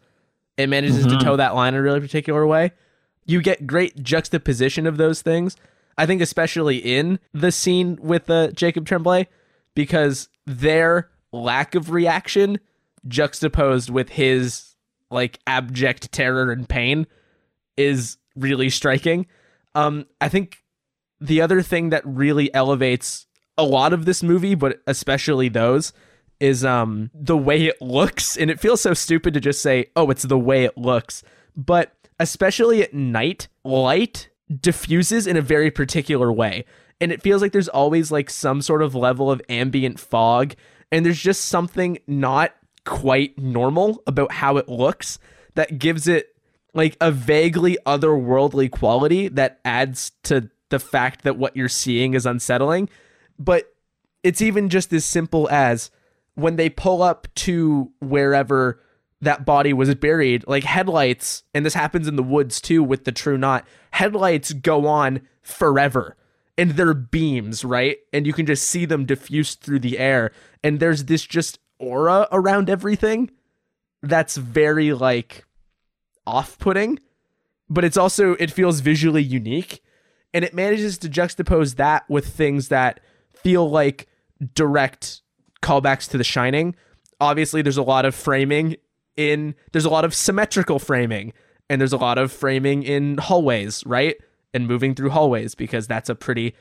It manages Mhm. to toe that line in a really particular way. You get great juxtaposition of those things. I think especially in the scene with uh, Jacob Tremblay, because their lack of reaction juxtaposed with his like abject terror and pain is really striking. Um, I think the other thing that really elevates a lot of this movie, but especially those, is um the way it looks. And it feels so stupid to just say, "Oh, it's the way it looks," but especially at night, light diffuses in a very particular way. And it feels like there's always like some sort of level of ambient fog, and there's just something not quite normal about how it looks that gives it like a vaguely otherworldly quality that adds to the fact that what you're seeing is unsettling. But it's even just as simple as when they pull up to wherever that body was buried, like headlights, and this happens in the woods too with the true knot, headlights go on forever. And they're beams, right? And you can just see them diffused through the air. And there's this just aura around everything that's very like off-putting but it's also it feels visually unique and it manages to juxtapose that with things that feel like direct callbacks to the shining obviously there's a lot of framing in there's a lot of symmetrical framing and there's a lot of framing in hallways right and moving through hallways because that's a pretty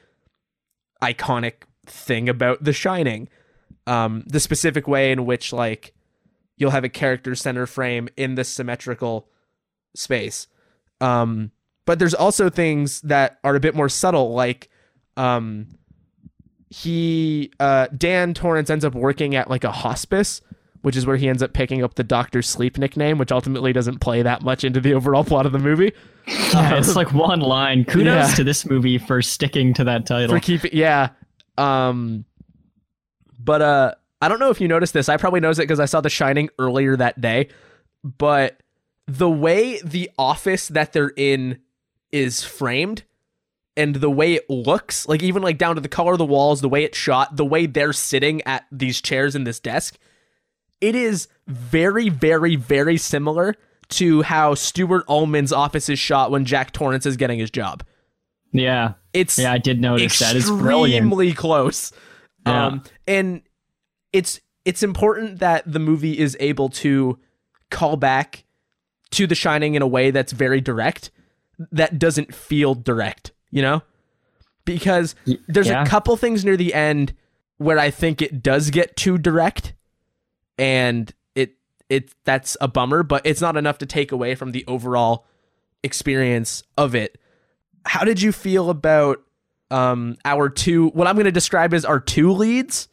iconic thing about the shining um the specific way in which like you'll have a character center frame in the symmetrical space. Um, but there's also things that are a bit more subtle, like um, he uh, Dan Torrance ends up working at like a hospice, which is where he ends up picking up the Doctor Sleep nickname, which ultimately doesn't play that much into the overall plot of the movie. Yeah, it's like one line. Kudos Yeah. to this movie for sticking to that title. for keeping yeah um but uh i don't know if you noticed this i probably noticed it because i saw the shining earlier that day but the way the office that they're in is framed and the way it looks like even like down to the color of the walls the way it's shot the way they're sitting at these chairs in this desk it is very very very similar to how stuart ullman's office is shot when jack torrance is getting his job yeah, it's yeah, I did notice that. It's extremely close. Yeah. Um, and it's it's important that the movie is able to call back to The Shining in a way that's very direct, that doesn't feel direct, you know? Because there's yeah. a couple things near the end where I think it does get too direct, and it it that's a bummer, but it's not enough to take away from the overall experience of it. How did you feel about um our two what I'm going to describe as our two leads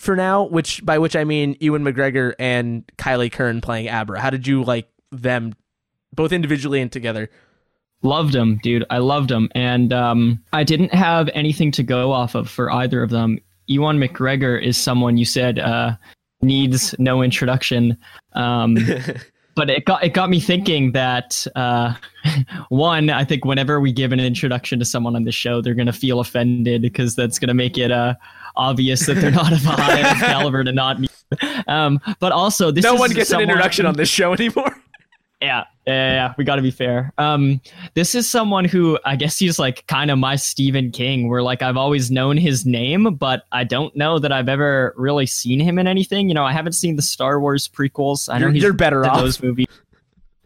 for now, which by which I mean Ewan McGregor and Kyliegh Curran playing Abra. How did you like them both individually and together? Loved them, dude. I loved them, and um, I didn't have anything to go off of for either of them. Ewan McGregor is someone you said uh, needs no introduction, um, but it got it got me thinking that uh, one, I think whenever we give an introduction to someone on the show, they're gonna feel offended because that's gonna make it uh, obvious that they're not of a high enough caliber to not. Meet. Um, but also, this no is one gets someone- an introduction on this show anymore. yeah, yeah, yeah, we got to be fair. Um, this is someone who I guess he's like kind of my Stephen King, where like I've always known his name, but I don't know that I've ever really seen him in anything. You know, I haven't seen the Star Wars prequels. I know You're- he's you're better off. those movies.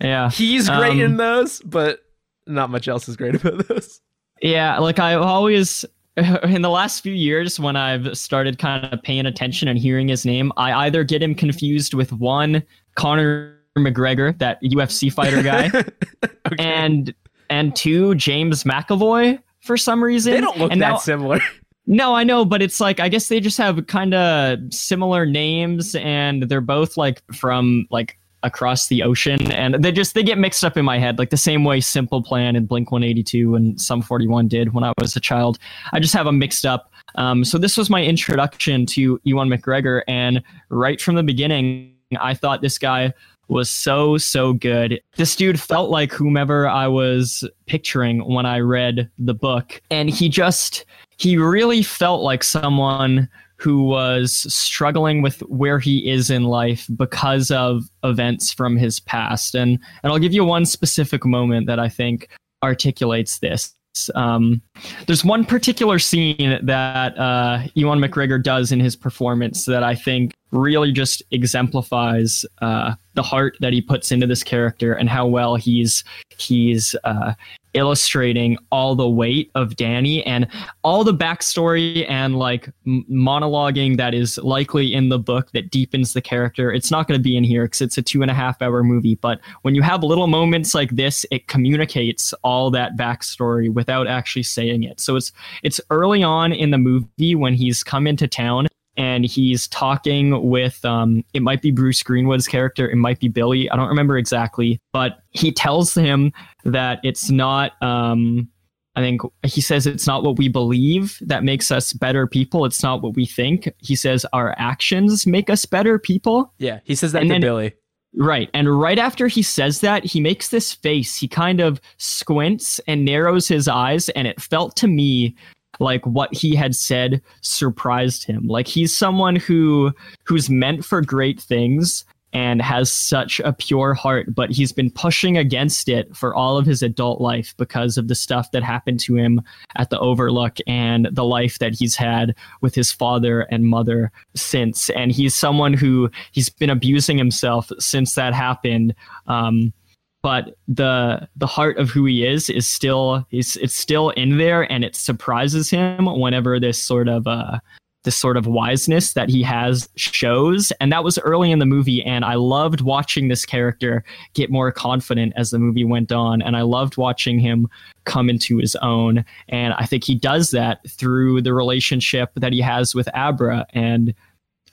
Yeah, He's great Um, in those, but not much else is great about those. Yeah, like I always in the last few years when I've started kind of paying attention and hearing his name, I either get him confused with one Conor McGregor, that UFC fighter guy, okay. and and two James McAvoy for some reason. They don't look and that now, similar. No, I know, but it's like I guess they just have kind of similar names, and they're both like from like across the ocean, and they just they get mixed up in my head, like the same way Simple Plan and Blink One Eighty Two and Sum Forty One did when I was a child. I just have them mixed up. Um, so this was my introduction to Ewan McGregor, and right from the beginning, I thought this guy was so so good. This dude felt like whomever I was picturing when I read the book, and he just he really felt like someone who was struggling with where he is in life because of events from his past. And and I'll give you one specific moment that I think articulates this. Um, there's one particular scene that uh, Ewan McGregor does in his performance that I think really just exemplifies uh, the heart that he puts into this character and how well he's he's uh, illustrating all the weight of Danny and all the backstory and like m- monologuing that is likely in the book that deepens the character. It's not going to be in here because it's a two and a half hour movie. But when you have little moments like this, it communicates all that backstory without actually saying it. So it's it's early on in the movie when he's come into town and he's talking with um, it might be Bruce Greenwood's character, it might be Billy, I don't remember exactly, but he tells him that it's not. Um, I think he says it's not what we believe that makes us better people. It's not what we think. He says our actions make us better people. Yeah, he says that and to then, Billy. Right. And right after he says that, he makes this face. He kind of squints and narrows his eyes. And it felt to me like what he had said surprised him. Like he's someone who who's meant for great things and has such a pure heart but he's been pushing against it for all of his adult life because of the stuff that happened to him at the overlook and the life that he's had with his father and mother since. And he's someone who he's been abusing himself since that happened um, but the the heart of who he is is still is it's still in there and it surprises him whenever this sort of uh this sort of wiseness that he has shows. And that was early in the movie and i loved watching this character get more confident as the movie went on. And i loved watching him come into his own. And i think he does that through the relationship that he has with abra. And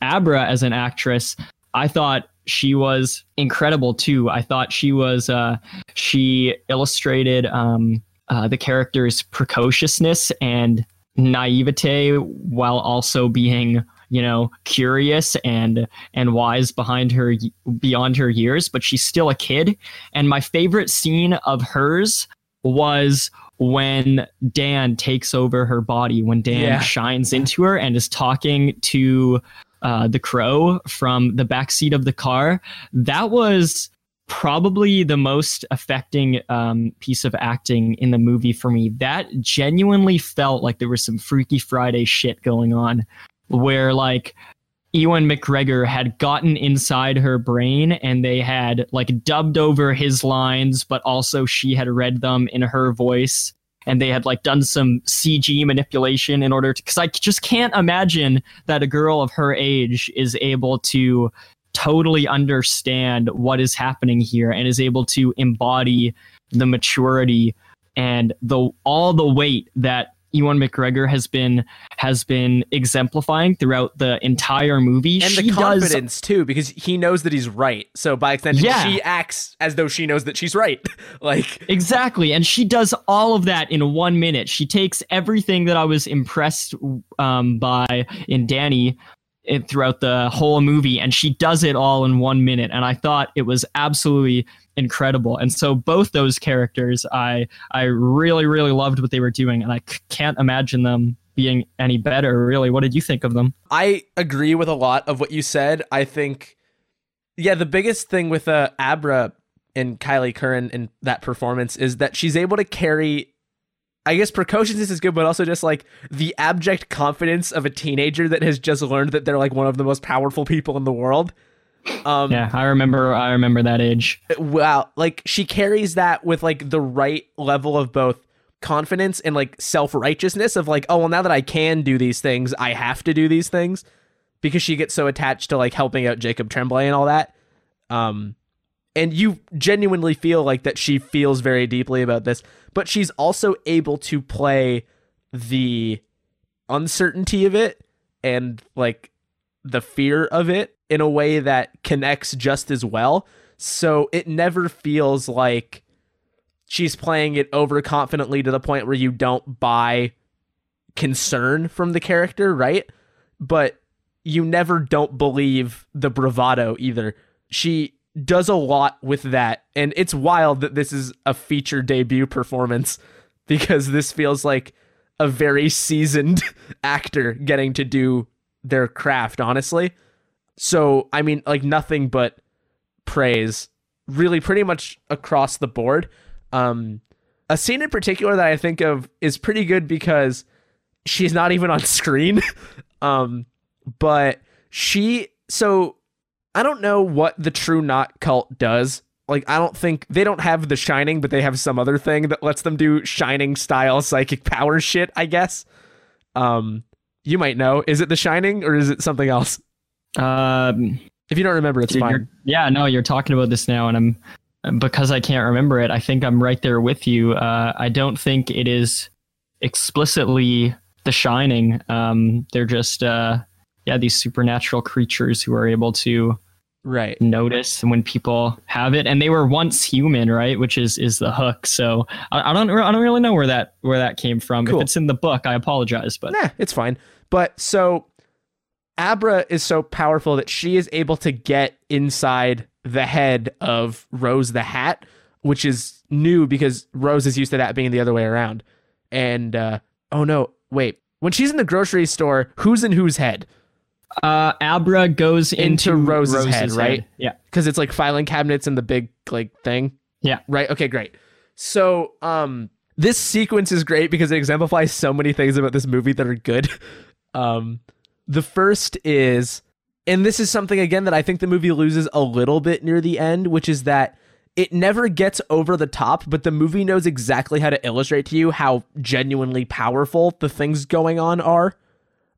abra as an actress i thought she was incredible too. I thought she was uh, she illustrated um, uh, the character's precociousness and naivete while also being you know curious and and wise behind her beyond her years but she's still a kid and my favorite scene of hers was when Dan takes over her body when Dan yeah. shines into her and is talking to uh, the crow from the back seat of the car. That was probably the most affecting um, piece of acting in the movie for me. That genuinely felt like there was some Freaky Friday shit going on, where like Ewan McGregor had gotten inside her brain and they had like dubbed over his lines, but also she had read them in her voice and they had like done some CG manipulation in order to because I just can't imagine that a girl of her age is able to totally understand what is happening here and is able to embody the maturity and the all the weight that Ewan McGregor has been has been exemplifying throughout the entire movie. And she the confidence does, too, because he knows that he's right. So by extension, yeah. she acts as though she knows that she's right. like exactly, and she does all of that in one minute. She takes everything that I was impressed um, by in Danny throughout the whole movie and she does it all in one minute and i thought it was absolutely incredible. And so both those characters i i really really loved what they were doing and I c- can't imagine them being any better really. What did you think of them? I agree with a lot of what you said. I think yeah the biggest thing with uh abra and Kyliegh Curran in that performance is that she's able to carry I guess precociousness is good, but also just like the abject confidence of a teenager that has just learned that they're like one of the most powerful people in the world. Um, yeah, I remember. I remember that age. Wow, like she carries that with like the right level of both confidence and like self righteousness of like, oh, well, now that I can do these things, I have to do these things because she gets so attached to like helping out Jacob Tremblay and all that. Um, and you genuinely feel like that she feels very deeply about this, but she's also able to play the uncertainty of it and like the fear of it in a way that connects just as well. So it never feels like she's playing it overconfidently to the point where you don't buy concern from the character, right? But you never don't believe the bravado either. She does a lot with that, and it's wild that this is a feature debut performance because this feels like a very seasoned actor getting to do their craft, honestly. So, I mean, like nothing but praise, really, pretty much across the board. Um, a scene in particular that I think of is pretty good because she's not even on screen. um, but she, so I don't know what the True Knot cult does. Like, I don't think they don't have the Shining, but they have some other thing that lets them do Shining style psychic power shit, I guess. Um, you might know. Is it The Shining or is it something else? Um, If you don't remember, it's you're- fine. yeah, no, you're talking about this now, and I'm because I can't remember it. I think I'm right there with you. Uh, I don't think it is explicitly The Shining. Um, they're just uh, yeah, these supernatural creatures who are able to Right. notice when people have it, and they were once human, right? Which is is the hook. So I, I don't I don't really know where that where that came from. Cool. If it's in the book, I apologize, but Nah, it's fine. But so Abra is so powerful that she is able to get inside the head of Rose the Hat, which is new because Rose is used to that being the other way around. And uh, oh no, wait. When she's in the grocery store, who's in whose head? uh, Abra goes Into into, Rose's head, right? Yeah. Because it's like filing cabinets and the big like thing. Yeah. Right. Okay. Great. So, um, this sequence is great because it exemplifies so many things about this movie that are good. Um, the first is, and this is something again that I think the movie loses a little bit near the end, which is that it never gets over the top, but the movie knows exactly how to illustrate to you how genuinely powerful the things going on are.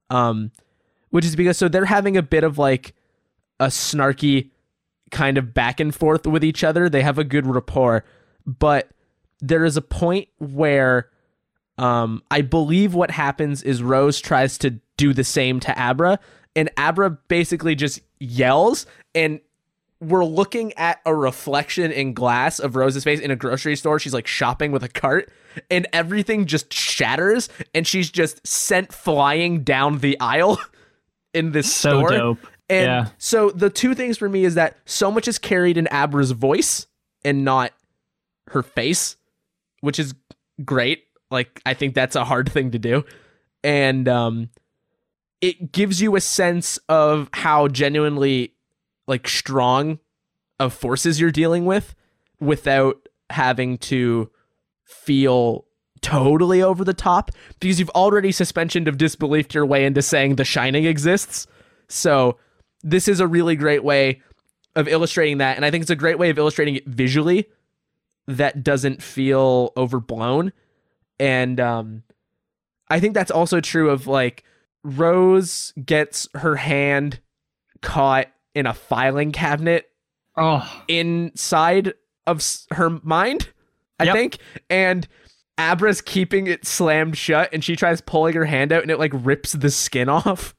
Um, which is because so they're having a bit of like a snarky kind of back and forth with each other. They have a good rapport, but there is a point where um I believe what happens is Rose tries to do the same to Abra and Abra basically just yells and we're looking at a reflection in glass of Rose's face in a grocery store. She's like shopping with a cart and everything just shatters and she's just sent flying down the aisle in this So store. dope. And Yeah. so the two things for me is that so much is carried in Abra's voice and not her face, which is great. Like I think that's a hard thing to do. And um it gives you a sense of how genuinely like strong of forces you're dealing with without having to feel totally over the top because you've already suspension of disbelief your way into saying the shining exists. So this is a really great way of illustrating that and I think it's a great way of illustrating it visually that doesn't feel overblown and um I think that's also true of like Rose gets her hand caught in a filing cabinet Oh, inside of her mind, I Yep. think. And Abra's keeping it slammed shut and she tries pulling her hand out and it like rips the skin off.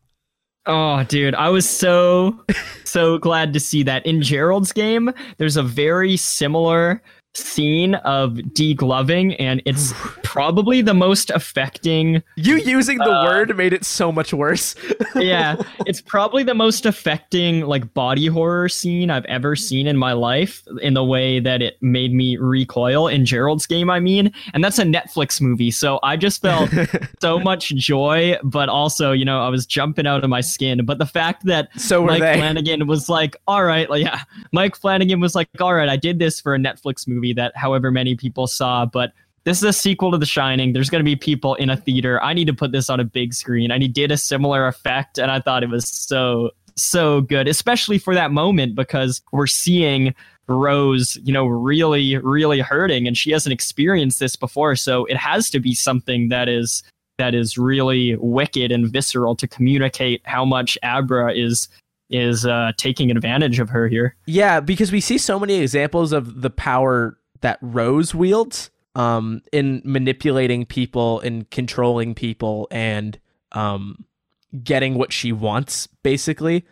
Oh, dude, I was so so glad to see that in Gerald's game. There's a very similar scene of degloving, and it's probably the most affecting. You using the Uh, word made it so much worse. Yeah, it's probably the most affecting like body horror scene I've ever seen in my life. In the way that it made me recoil in Gerald's game, I mean, and that's a Netflix movie, so I just felt so much joy, but also, you know, I was jumping out of my skin. But the fact that so Mike they. Flanagan was like, all right, like, yeah. Mike Flanagan was like, all right, I did this for a Netflix movie that however many people saw, but this is a sequel to The Shining. There's going to be people in a theater. I need to put this on a big screen. And he did a similar effect, and I thought it was so, so good, especially for that moment because we're seeing Rose, you know, really, really hurting, and she hasn't experienced this before. So it has to be something that is that is really wicked and visceral to communicate how much Abra is is uh, taking advantage of her here. Yeah, because we see so many examples of the power that Rose wields um, in manipulating people and controlling people and um, getting what she wants, basically.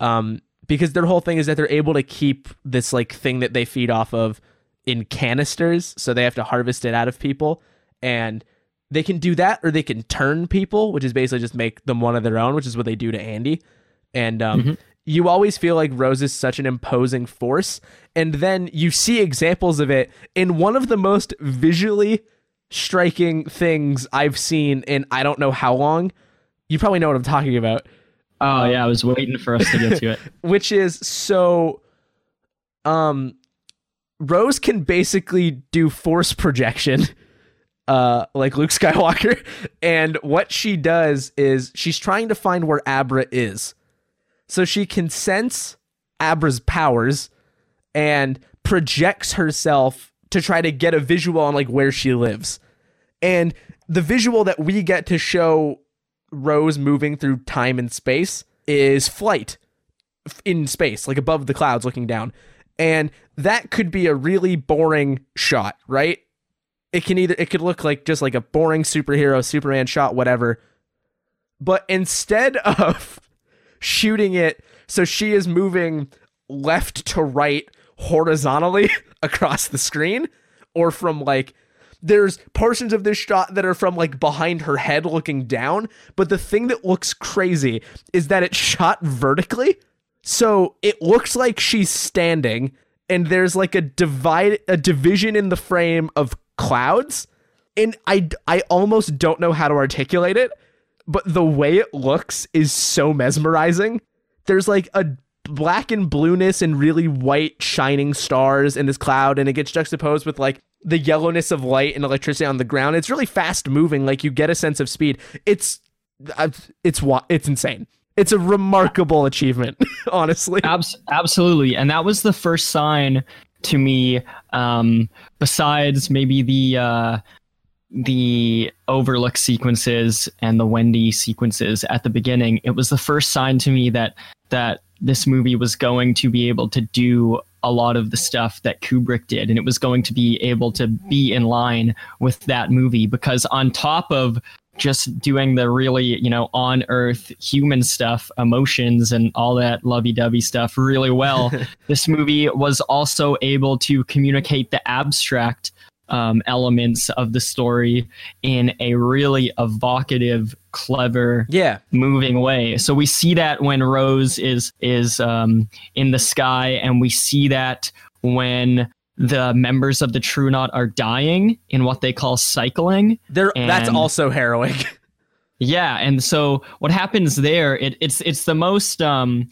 Um, because their whole thing is that they're able to keep this like thing that they feed off of in canisters, so they have to harvest it out of people, and they can do that, or they can turn people, which is basically just make them one of their own, which is what they do to Andy. And um, mm-hmm. you always feel like Rose is such an imposing force, and then you see examples of it in one of the most visually striking things I've seen in I don't know how long. You probably know what I'm talking about. Oh yeah, I was waiting for us to get to it. Which is so um Rose can basically do force projection uh like Luke Skywalker and what she does is she's trying to find where Abra is. So she can sense Abra's powers and projects herself to try to get a visual on like where she lives. And the visual that we get to show Rose moving through time and space is flight in space, like above the clouds looking down. And that could be a really boring shot, right? It can either it could look like just like a boring superhero Superman shot whatever. But instead of shooting it. So she is moving left to right horizontally across the screen or from like there's portions of this shot that are from like behind her head looking down, but the thing that looks crazy is that it's shot vertically. So it looks like she's standing and there's like a divide a division in the frame of clouds. And I I almost don't know how to articulate it, but the way it looks is so mesmerizing. There's like a black and blueness and really white shining stars in this cloud and it gets juxtaposed with like the yellowness of light and electricity on the ground. It's really fast moving. Like you get a sense of speed. It's it's it's insane. It's a remarkable achievement, honestly. Abs- absolutely, and that was the first sign to me. Um, besides maybe the uh, the overlook sequences and the Wendy sequences at the beginning, it was the first sign to me that that this movie was going to be able to do a lot of the stuff that Kubrick did, and it was going to be able to be in line with that movie because on top of just doing the really, you know, on earth human stuff, emotions, and all that lovey dovey stuff really well, this movie was also able to communicate the abstract um, elements of the story in a really evocative, clever, yeah, moving way. So we see that when Rose is is um, in the sky, and we see that when the members of the True Knot are dying in what they call cycling. There, that's also harrowing. yeah, and so what happens there? It, it's it's the most um,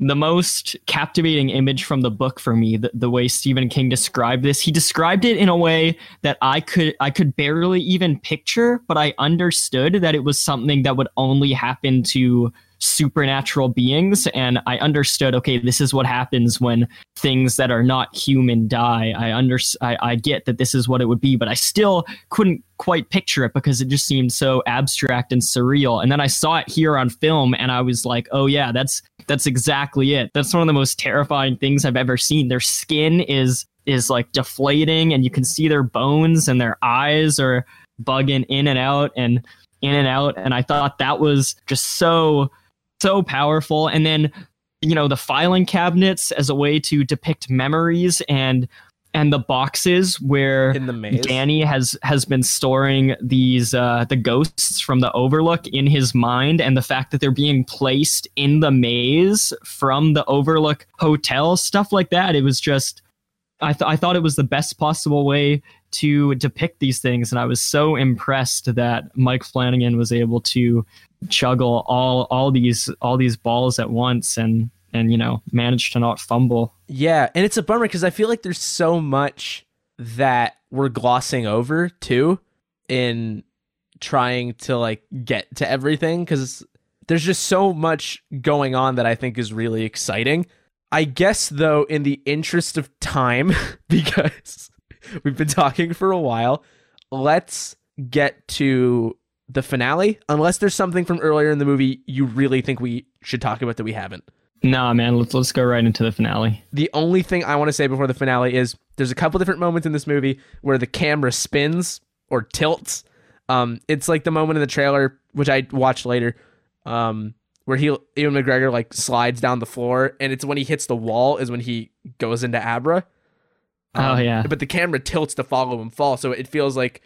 the most captivating image from the book for me the, the way stephen king described this. He described it in a way that i could i could barely even picture but i understood that it was something that would only happen to supernatural beings and i understood okay this is what happens when things that are not human die. I under I, I get that this is what it would be but i still couldn't quite picture it because it just seemed so abstract and surreal. And then i saw it here on film and i was like oh yeah that's that's exactly it. That's one of the most terrifying things i've ever seen. Their skin is is like deflating and you can see their bones and their eyes are bugging in and out and in and out. And i thought that was just so so powerful. And then, you know, the filing cabinets as a way to depict memories and and the boxes where in the maze. Danny has has been storing these uh, the ghosts from the Overlook in his mind, and the fact that they're being placed in the maze from the Overlook Hotel, stuff like that. It was just, I th- I thought it was the best possible way to depict these things, and I was so impressed that Mike Flanagan was able to juggle all all these all these balls at once and and you know manage to not fumble. Yeah, and it's a bummer because I feel like there's so much that we're glossing over too in trying to like get to everything because there's just so much going on that I think is really exciting. I guess though, in the interest of time, because we've been talking for a while, let's get to the finale. Unless there's something from earlier in the movie you really think we should talk about that we haven't. Nah, man, let's let's go right into the finale. The only thing I want to say before the finale is there's a couple different moments in this movie where the camera spins or tilts. Um, it's like the moment in the trailer, which I watched later, um, where he Ewan McGregor like slides down the floor, and it's when he hits the wall is when he goes into Abra. oh yeah. Um, But the camera tilts to follow him fall, so it feels like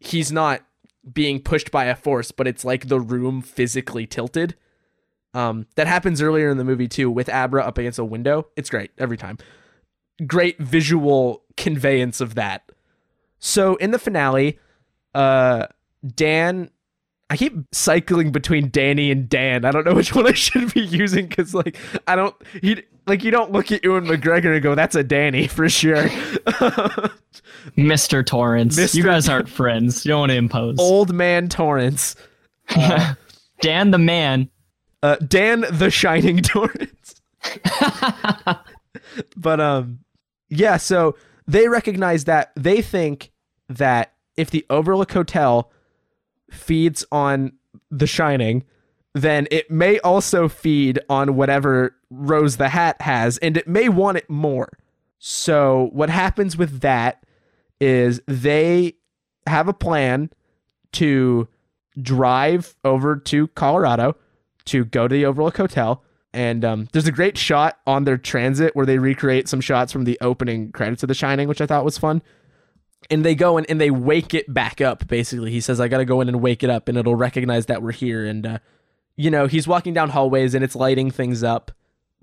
he's not being pushed by a force, but it's like the room physically tilted. Um, that happens earlier in the movie too, with Abra up against a window. It's great every time. Great visual conveyance of that. So in the finale, uh, Dan, I keep cycling between Danny and Dan. I don't know which one I should be using because like I don't he like you don't look at Ewan McGregor and go that's a Danny for sure. Mr. Torrance. Mr. You guys aren't friends. You don't want to impose. Old man Torrance. Dan the man. Uh, Dan the Shining Torrance. but um yeah, so they recognize that they think that if the Overlook Hotel feeds on The Shining, then it may also feed on whatever Rose the Hat has, and it may want it more. So what happens with that is they have a plan to drive over to Colorado to go to the Overlook Hotel. And um, there's a great shot on their transit where they recreate some shots from the opening credits of The Shining, which I thought was fun. And they go in and they wake it back up, basically. He says, I got to go in and wake it up, and it'll recognize that we're here. And, uh, you know, he's walking down hallways and it's lighting things up.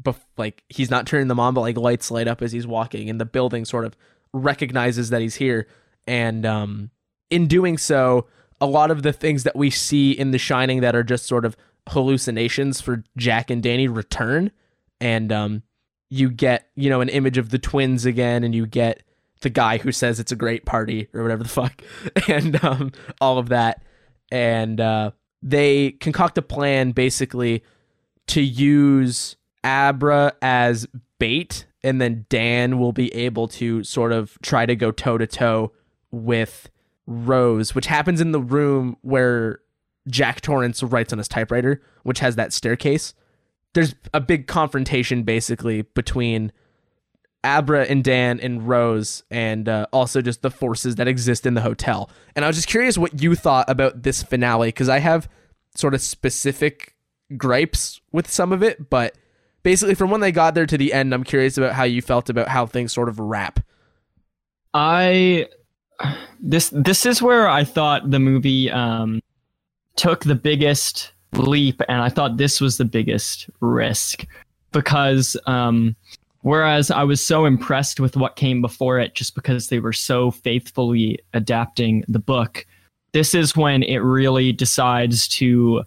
But like, he's not turning them on, but like lights light up as he's walking, and the building sort of recognizes that he's here. And um, in doing so, a lot of the things that we see in The Shining that are just sort of hallucinations for Jack and Danny return, and um, you get you know an image of the twins again, and you get the guy who says it's a great party or whatever the fuck, and um, all of that, and uh, they concoct a plan basically to use Abra as bait, and then Dan will be able to sort of try to go toe to toe with Rose, which happens in the room where Jack Torrance writes on his typewriter, which has that staircase. There's a big confrontation basically between Abra and Dan and Rose, and uh, also just the forces that exist in the hotel. And I was just curious what you thought about this finale because I have sort of specific gripes with some of it, but basically from when they got there to the end, I'm curious about how you felt about how things sort of wrap. I this this is where I thought the movie um, took the biggest leap, and I thought this was the biggest risk because um, whereas I was so impressed with what came before it, just because they were so faithfully adapting the book, this is when it really decides to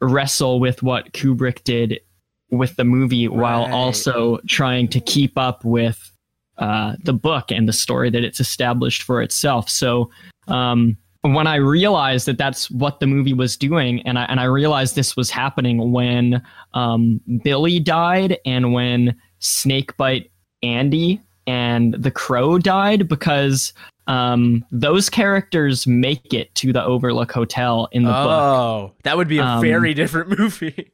wrestle with what Kubrick did with the movie while also trying to keep up with uh, the book and the story that it's established for itself. So um, when I realized that that's what the movie was doing, and I and I realized this was happening when um, Billy died and when Snakebite Andy and the Crow died, because um, those characters make it to the Overlook Hotel in the book oh, that would be a Um, very different movie.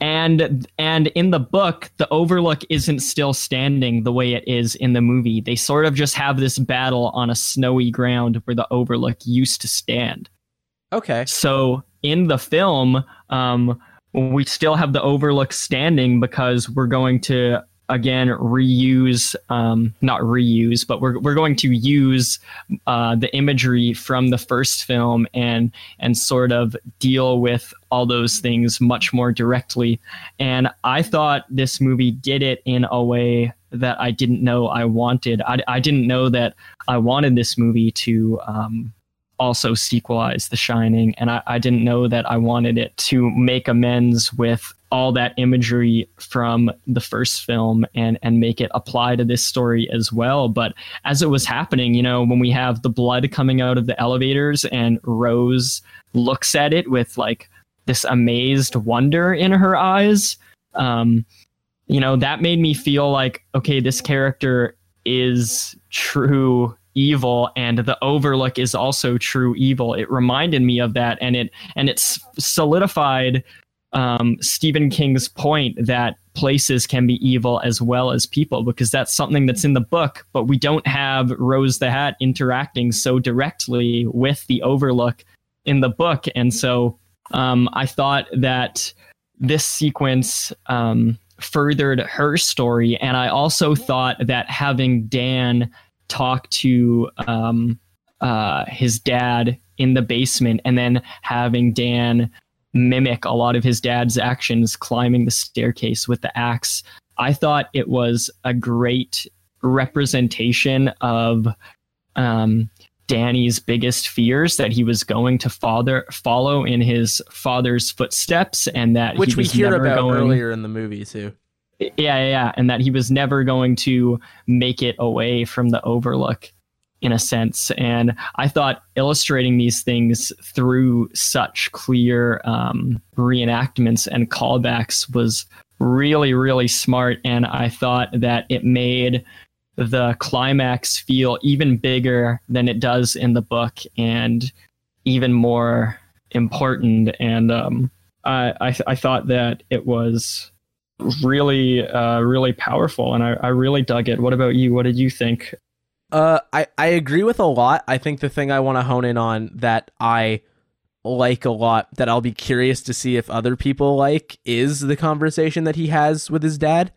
and and in the book the overlook isn't still standing the way it is in the movie they sort of just have this battle on a snowy ground where the overlook used to stand okay. so in the film um we still have the overlook standing because we're going to again reuse um not reuse but we're, we're going to use uh the imagery from the first film and and sort of deal with all those things much more directly. And i thought this movie did it in a way that i didn't know i wanted. I, I didn't know that i wanted this movie to um also sequelize The Shining, and I, I didn't know that I wanted it to make amends with all that imagery from the first film and and make it apply to this story as well. But as it was happening, you know, when we have the blood coming out of the elevators and Rose looks at it with like this amazed wonder in her eyes, um, you know, that made me feel like, okay, this character is true evil and the overlook is also true evil. It reminded me of that and it and it's solidified um, stephen king's point that places can be evil as well as people because that's something that's in the book but we don't have rose the hat interacting so directly with the overlook in the book. And so um, i thought that this sequence um, furthered her story. And i also thought that having dan talk to um, uh, his dad in the basement and then having Dan mimic a lot of his dad's actions climbing the staircase with the axe. I thought it was a great representation of um, Danny's biggest fears that he was going to father follow in his father's footsteps, and that which we hear about going, earlier in the movie too. Yeah, yeah, yeah, and that he was never going to make it away from the Overlook in a sense. And I thought illustrating these things through such clear um, reenactments and callbacks was really, really smart. And I thought that it made the climax feel even bigger than it does in the book and even more important. And um, I, I, I thought that it was really uh, really powerful and I, I really dug it. What about you? What did you think? Uh i i agree with a lot. I think the thing i want to hone in on that i like a lot that i'll be curious to see if other people like is the conversation that he has with his dad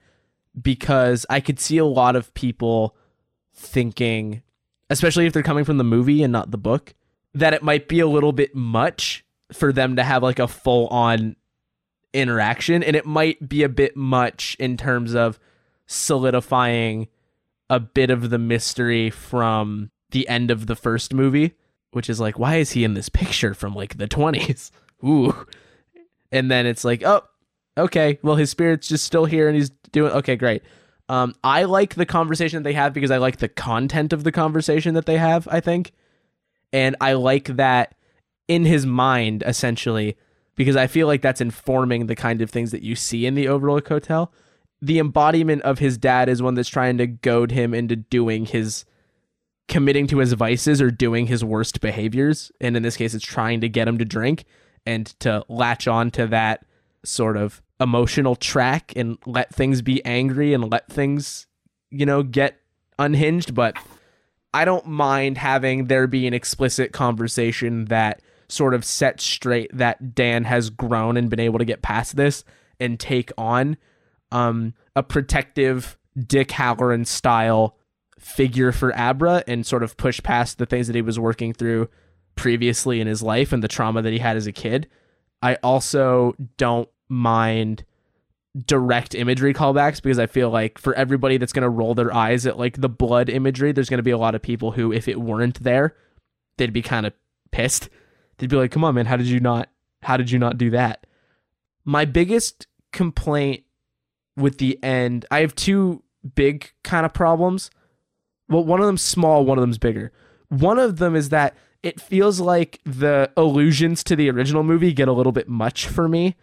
because i could see a lot of people thinking especially if they're coming from the movie and not the book that it might be a little bit much for them to have like a full on interaction and it might be a bit much in terms of solidifying a bit of the mystery from the end of the first movie which is like why is he in this picture from like the 20s ooh. And then it's like oh okay well his spirit's just still here and he's doing okay great. Um i like the conversation that they have because i like the content of the conversation that they have i think. And i like that in his mind essentially because I feel like that's informing the kind of things that you see in the Overlook Hotel. The embodiment of his dad is one that's trying to goad him into doing his committing to his vices or doing his worst behaviors. And in this case, it's trying to get him to drink and to latch on to that sort of emotional track and let things be angry and let things, you know, get unhinged. But I don't mind having there be an explicit conversation that sort of set straight that Dan has grown and been able to get past this and take on um, a protective Dick Hallorann style figure for Abra and sort of push past the things that he was working through previously in his life and the trauma that he had as a kid. I also don't mind direct imagery callbacks because I feel like for everybody that's going to roll their eyes at like the blood imagery, there's going to be a lot of people who, if it weren't there, they'd be kind of pissed they'd be like, "Come on, man, how did you not? How did you not do that?" My biggest complaint with the end, I have two big kind of problems. Well, one of them's small, one of them's bigger. One of them is that it feels like the allusions to the original movie get a little bit much for me.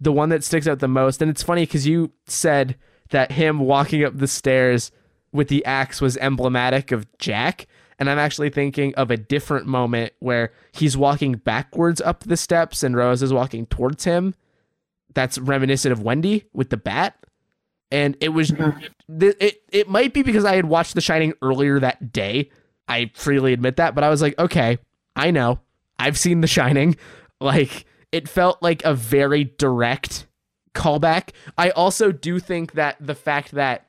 The one that sticks out the most, and it's funny because you said that him walking up the stairs with the axe was emblematic of Jack. And I'm actually thinking of a different moment where he's walking backwards up the steps and Rose is walking towards him. That's reminiscent of Wendy with the bat. And it was mm-hmm. it it might be because I had watched The Shining earlier that day. I freely admit that, but I was like, okay, I know. I've seen The Shining. Like it felt like a very direct callback. I also do think that the fact that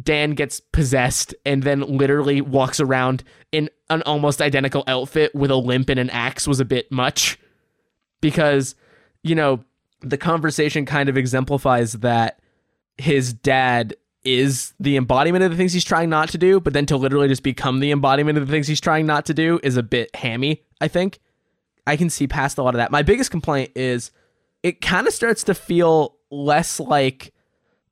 Dan gets possessed and then literally walks around in an almost identical outfit with a limp and an axe was a bit much because, you know, the conversation kind of exemplifies that his dad is the embodiment of the things he's trying not to do, but then to literally just become the embodiment of the things he's trying not to do is a bit hammy, I think. I can see past a lot of that. My biggest complaint is it kind of starts to feel less like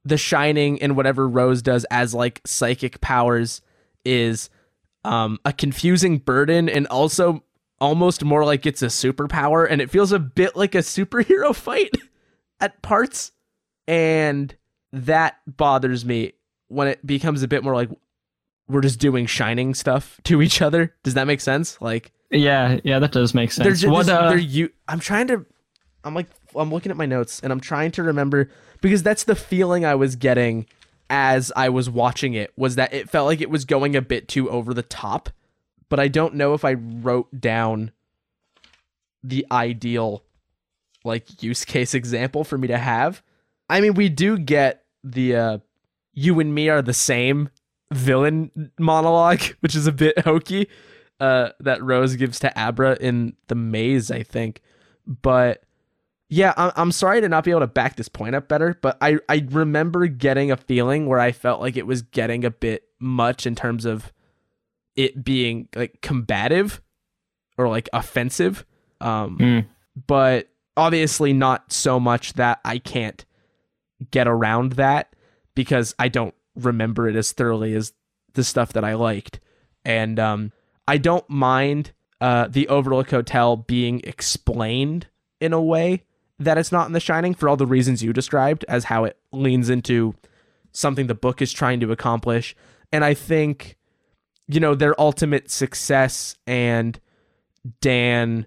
the Shining and whatever Rose does as like psychic powers is um, a confusing burden and also almost more like it's a superpower and it feels a bit like a superhero fight at parts and that bothers me when it becomes a bit more like we're just doing shining stuff to each other. Does that make sense? Like Yeah, yeah, that does make they're sense. just What, uh, they're you I'm trying to I'm like I'm looking at my notes and I'm trying to remember because that's the feeling I was getting as I was watching it was that it felt like it was going a bit too over the top, but I don't know if I wrote down the ideal like use case example for me to have. I mean, we do get the uh you and me are the same villain monologue, which is a bit hokey, uh, that Rose gives to Abra in the maze, I think. But yeah, I'm, sorry to not be able to back this point up better, but I, I remember getting a feeling where I felt like it was getting a bit much in terms of it being like combative or like offensive. Um, Mm. but obviously not so much that I can't get around that because I don't remember it as thoroughly as the stuff that I liked. And um, I don't mind uh, the Overlook Hotel being explained in a way that it's not in The Shining for all the reasons you described, as how it leans into something the book is trying to accomplish. And I think, you know, their ultimate success and Dan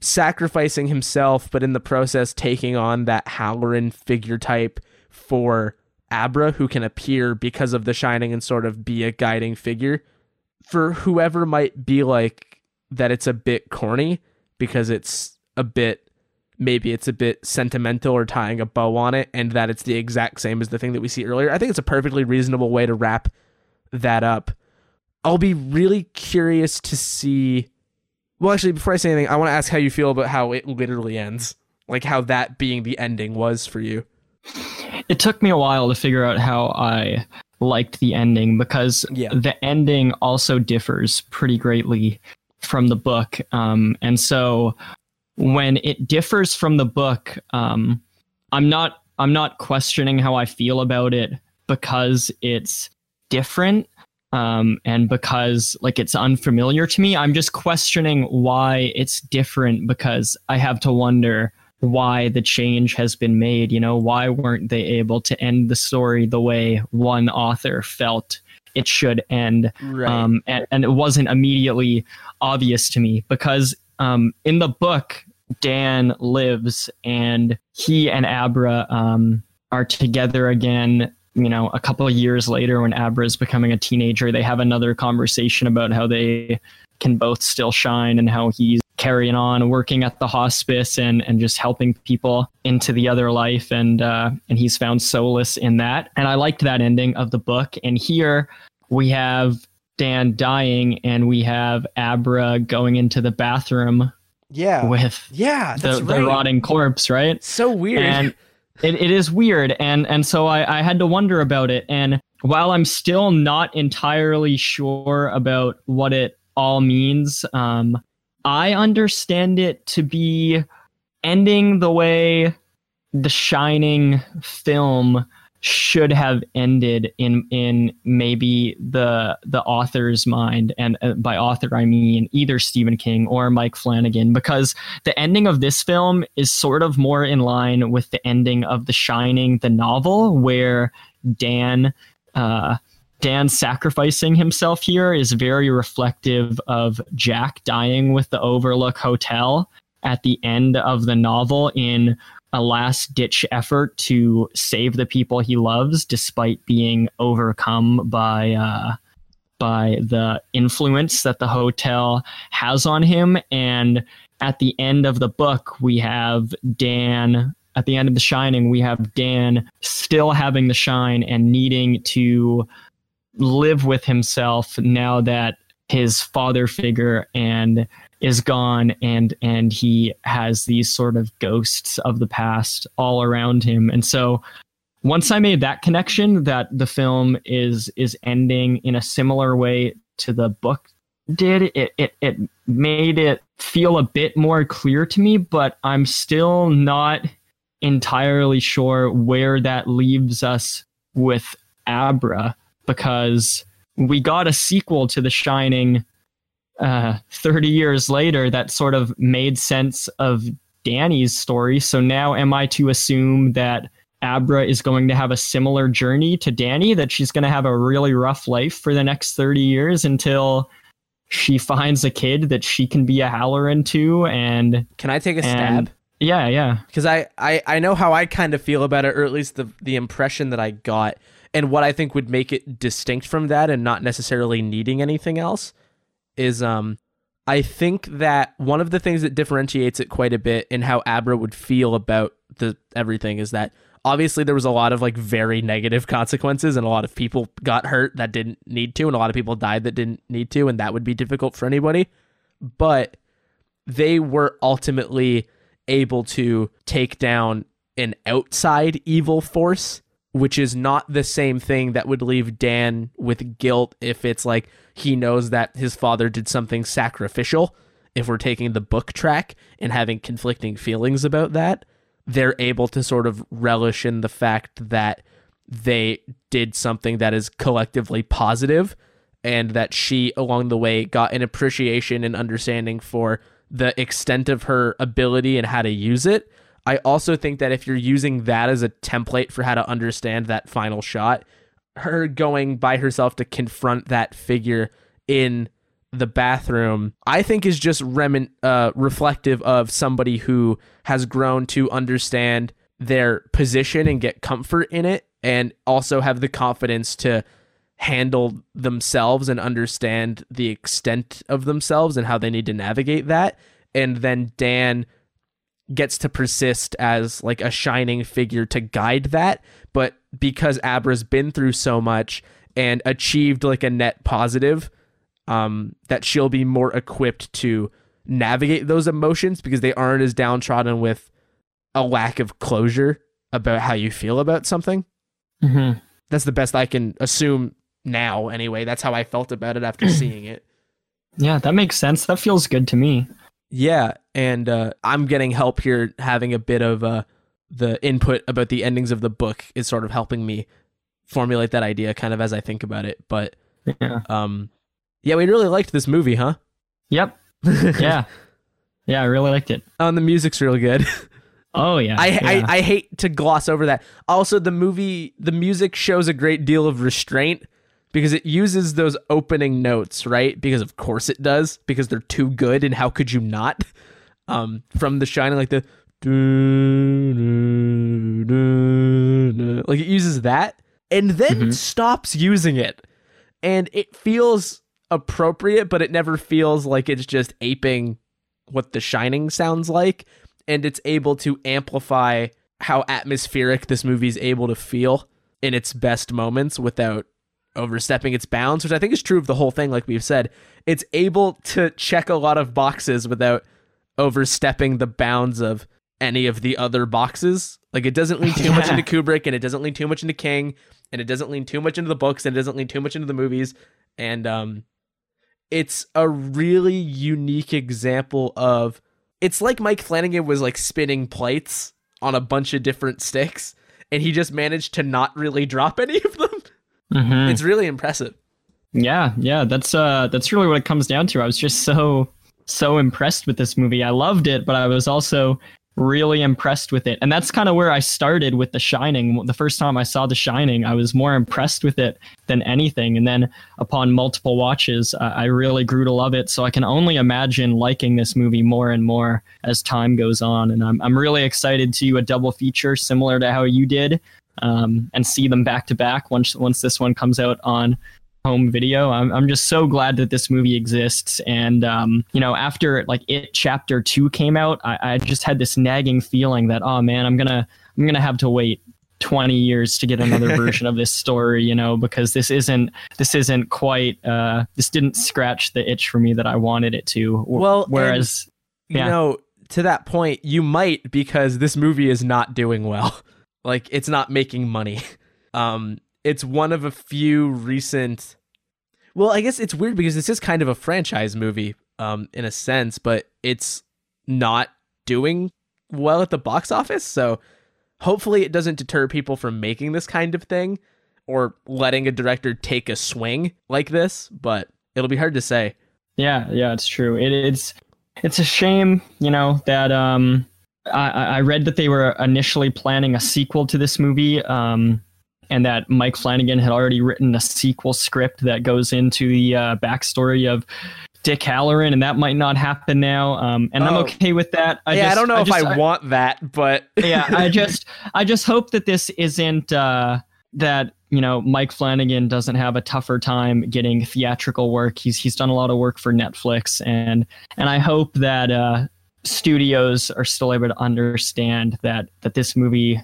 sacrificing himself, but in the process taking on that Hallorann figure type for Abra, who can appear because of The Shining and sort of be a guiding figure. For whoever might be like that, it's a bit corny because it's a bit, maybe it's a bit sentimental or tying a bow on it, and that it's the exact same as the thing that we see earlier. I think it's a perfectly reasonable way to wrap that up. I'll be really curious to see. Well, actually, before I say anything, I want to ask how you feel about how it literally ends. Like how that being the ending was for you. it took me a while to figure out how I liked the ending because Yeah. the ending also differs pretty greatly from the book. Um, and so when it differs from the book, um, I'm not I'm not questioning how I feel about it because it's different um, and because like it's unfamiliar to me. I'm just questioning why it's different because I have to wonder why the change has been made. You know, why weren't they able to end the story the way one author felt it should end? Right. Um, and, and it wasn't immediately obvious to me because um, in the book, Dan lives and he and Abra um, are together again. You know, a couple years later, when Abra is becoming a teenager, they have another conversation about how they can both still shine and how he's carrying on working at the hospice and and just helping people into the other life. And uh and he's found solace in that. And i liked that ending of the book. And here we have dan dying and we have abra going into the bathroom yeah. with yeah. the, That's the right. rotting corpse right so weird. and it, it is weird and and so I, I had to wonder about it and while i'm still not entirely sure about what it all means um i understand it to be ending the way the shining film should have ended in in maybe the the author's mind and uh, by author i mean either stephen king or mike flanagan because the ending of this film is sort of more in line with the ending of The Shining, the novel, where Dan, uh, Dan sacrificing himself here is very reflective of Jack dying with the Overlook Hotel at the end of the novel in a last ditch effort to save the people he loves, despite being overcome by. Uh, by the influence that the hotel has on him and at the end of the book, we have Dan. At the end of The Shining, we have Dan still having the shine and needing to live with himself now that his father figure and is gone and and he has these sort of ghosts of the past all around him. And so once i made that connection that the film is is ending in a similar way to the book did it it it made it feel a bit more clear to me but i'm still not entirely sure where that leaves us with abra because we got a sequel to the shining uh 30 years later that sort of made sense of danny's story so now am i to assume that Abra is going to have a similar journey to Danny, that she's going to have a really rough life for the next 30 years until she finds a kid that she can be a Hallorann to. And Can I take a And- stab? yeah, yeah. because I, I I know how I kind of feel about it, or at least the the impression that I got, and what I think would make it distinct from that, and not necessarily needing anything else, is um, I think that one of the things that differentiates it quite a bit in how Abra would feel about the everything is that obviously there was a lot of like very negative consequences, and a lot of people got hurt that didn't need to, and a lot of people died that didn't need to, and that would be difficult for anybody, but they were ultimately able to take down an outside evil force, which is not the same thing that would leave Dan with guilt if it's like he knows that his father did something sacrificial. If we're taking the book track and having conflicting feelings about that, they're able to sort of relish in the fact that they did something that is collectively positive and that she along the way got an appreciation and understanding for the extent of her ability and how to use it. I also think that if you're using that as a template for how to understand that final shot, her going by herself to confront that figure in the bathroom, I think is just remin- uh, reflective of somebody who has grown to understand their position and get comfort in it, and also have the confidence to handle themselves and understand the extent of themselves and how they need to navigate that. And then Dan gets to persist as like a shining figure to guide that. But because Abra's been through so much and achieved like a net positive, um, that she'll be more equipped to navigate those emotions because they aren't as downtrodden with a lack of closure about how you feel about something. Mm-hmm. That's the best I can assume now, anyway. That's how I felt about it after seeing it. Yeah, that makes sense. That feels good to me. Yeah, and uh, I'm getting help here, having a bit of uh, the input about the endings of the book is sort of helping me formulate that idea, kind of as I think about it. But Yeah. um, yeah, we really liked this movie, huh? Yep. Yeah. yeah, I really liked it. Oh, and the music's real good. Oh yeah. I, yeah. I I hate to gloss over that. Also, the movie, the music shows a great deal of restraint because it uses those opening notes, right? Because of course it does, because they're too good, and how could you not? Um, from The Shining, like the like it uses that, and then Mhm. stops using it, and it feels appropriate, but it never feels like it's just aping what The Shining sounds like and it's able to amplify how atmospheric this movie is able to feel in its best moments without overstepping its bounds, which I think is true of the whole thing. Like we've said, it's able to check a lot of boxes without overstepping the bounds of any of the other boxes. Like it doesn't lean too much into Kubrick, and it doesn't lean too much into King, and it doesn't lean too much into the books, and it doesn't lean too much into the movies, and um, it's a really unique example of it's like Mike Flanagan was like spinning plates on a bunch of different sticks and he just managed to not really drop any of them. Mhm. It's really impressive. Yeah, yeah, that's uh that's really what it comes down to. I was just so so impressed with this movie. I loved it, but I was also really impressed with it. And that's kind of where I started with The Shining. The first time I saw The Shining, I was more impressed with it than anything. And then upon multiple watches, uh, I really grew to love it. So I can only imagine liking this movie more and more as time goes on. And I'm I'm really excited to do a double feature similar to how you did. Um, and see them back to back once once this one comes out on home video. I'm, I'm just so glad that this movie exists. And, um, you know, after like it chapter two came out, I, I just had this nagging feeling that, oh man, I'm going to, I'm going to have to wait 20 years to get another version of this story, you know, because this isn't, this isn't quite, uh, this didn't scratch the itch for me that I wanted it to. Well, whereas, You Yeah. know, to that point, you might because this movie is not doing well. Like it's not making money. Um it's one of a few recent Well, I guess it's weird because this is kind of a franchise movie um in a sense, but it's not doing well at the box office, so hopefully it doesn't deter people from making this kind of thing or letting a director take a swing like this, but it'll be hard to say. Yeah, yeah, it's true. It, it's it's a shame, you know, that um I, I read that they were initially planning a sequel to this movie, um, and that Mike Flanagan had already written a sequel script that goes into the uh, backstory of Dick Hallorann, and that might not happen now. Um, and I'm Oh. okay with that. I yeah, I don't know if just- I, want that, but yeah, I just I just hope that this isn't uh, that you know Mike Flanagan doesn't have a tougher time getting theatrical work. He's he's done a lot of work for Netflix, and and I hope that uh, studios are still able to understand that that this movie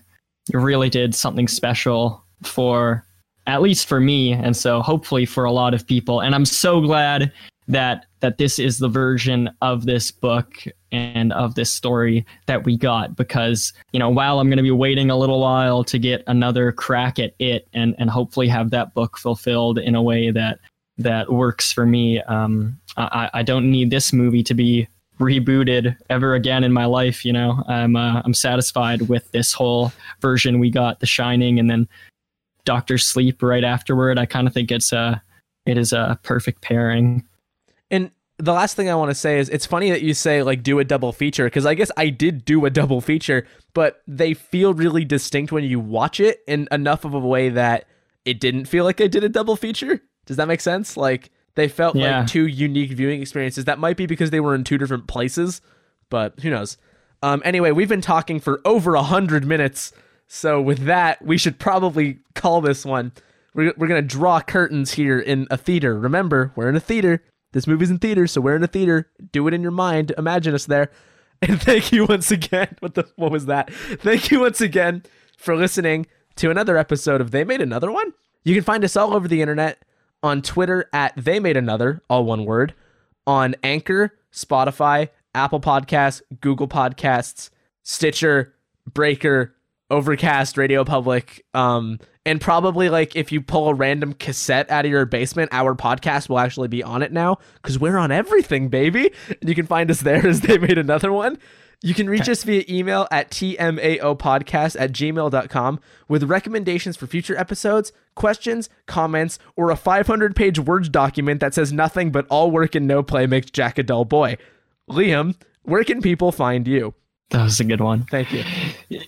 really did something special for at least for me, and so hopefully for a lot of people. And I'm so glad that that this is the version of this book and of this story that we got because you know while i'm going to be waiting a little while to get another crack at it and and hopefully have that book fulfilled in a way that that works for me um i i don't need this movie to be rebooted ever again in my life you know i'm uh, i'm satisfied with this whole version we got the shining and then doctor sleep right afterward i kind of think it's a it is a perfect pairing And the last thing I want to say is it's funny that you say like do a double feature because I guess I did do a double feature, but they feel really distinct when you watch it in enough of a way that it didn't feel like I did a double feature. Does that make sense? Like they felt Yeah. like two unique viewing experiences. That might be because they were in two different places, but who knows? Um, anyway, we've been talking for over a hundred minutes, so with that, we should probably call this one. We're, we're gonna draw curtains here in a theater. Remember, we're in a theater. This movie's in theaters, so we're in a theater. Do it in your mind. Imagine us there. And thank you once again. What the what was that? Thank you once again for listening to another episode of They Made Another One. You can find us all over the internet on Twitter at They Made Another, all one word, on Anchor, Spotify, Apple Podcasts, Google Podcasts, Stitcher, Breaker, Overcast, Radio Public, um, and probably like if you pull a random cassette out of your basement, our podcast will actually be on it now because we're on everything, baby. And you can find us there as they made another one. You can reach us via email at tmaopodcast at gmail.com with recommendations for future episodes, questions, comments, or a 500 page Word document that says nothing but all work and no play makes Jack a dull boy. Liam, where can people find you? that was a good one Thank you.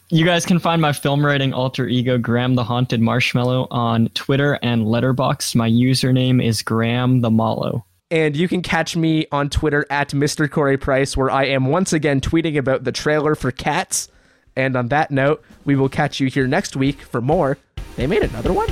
You guys can find my film writing alter ego Graham the Haunted Marshmallow on Twitter and Letterboxd. My username is Graham the Mallow. And you can catch me on Twitter at Mr. Corey Price, where I am once again tweeting about the trailer for Cats. And on that note, we will catch you here next week for more. They made another one?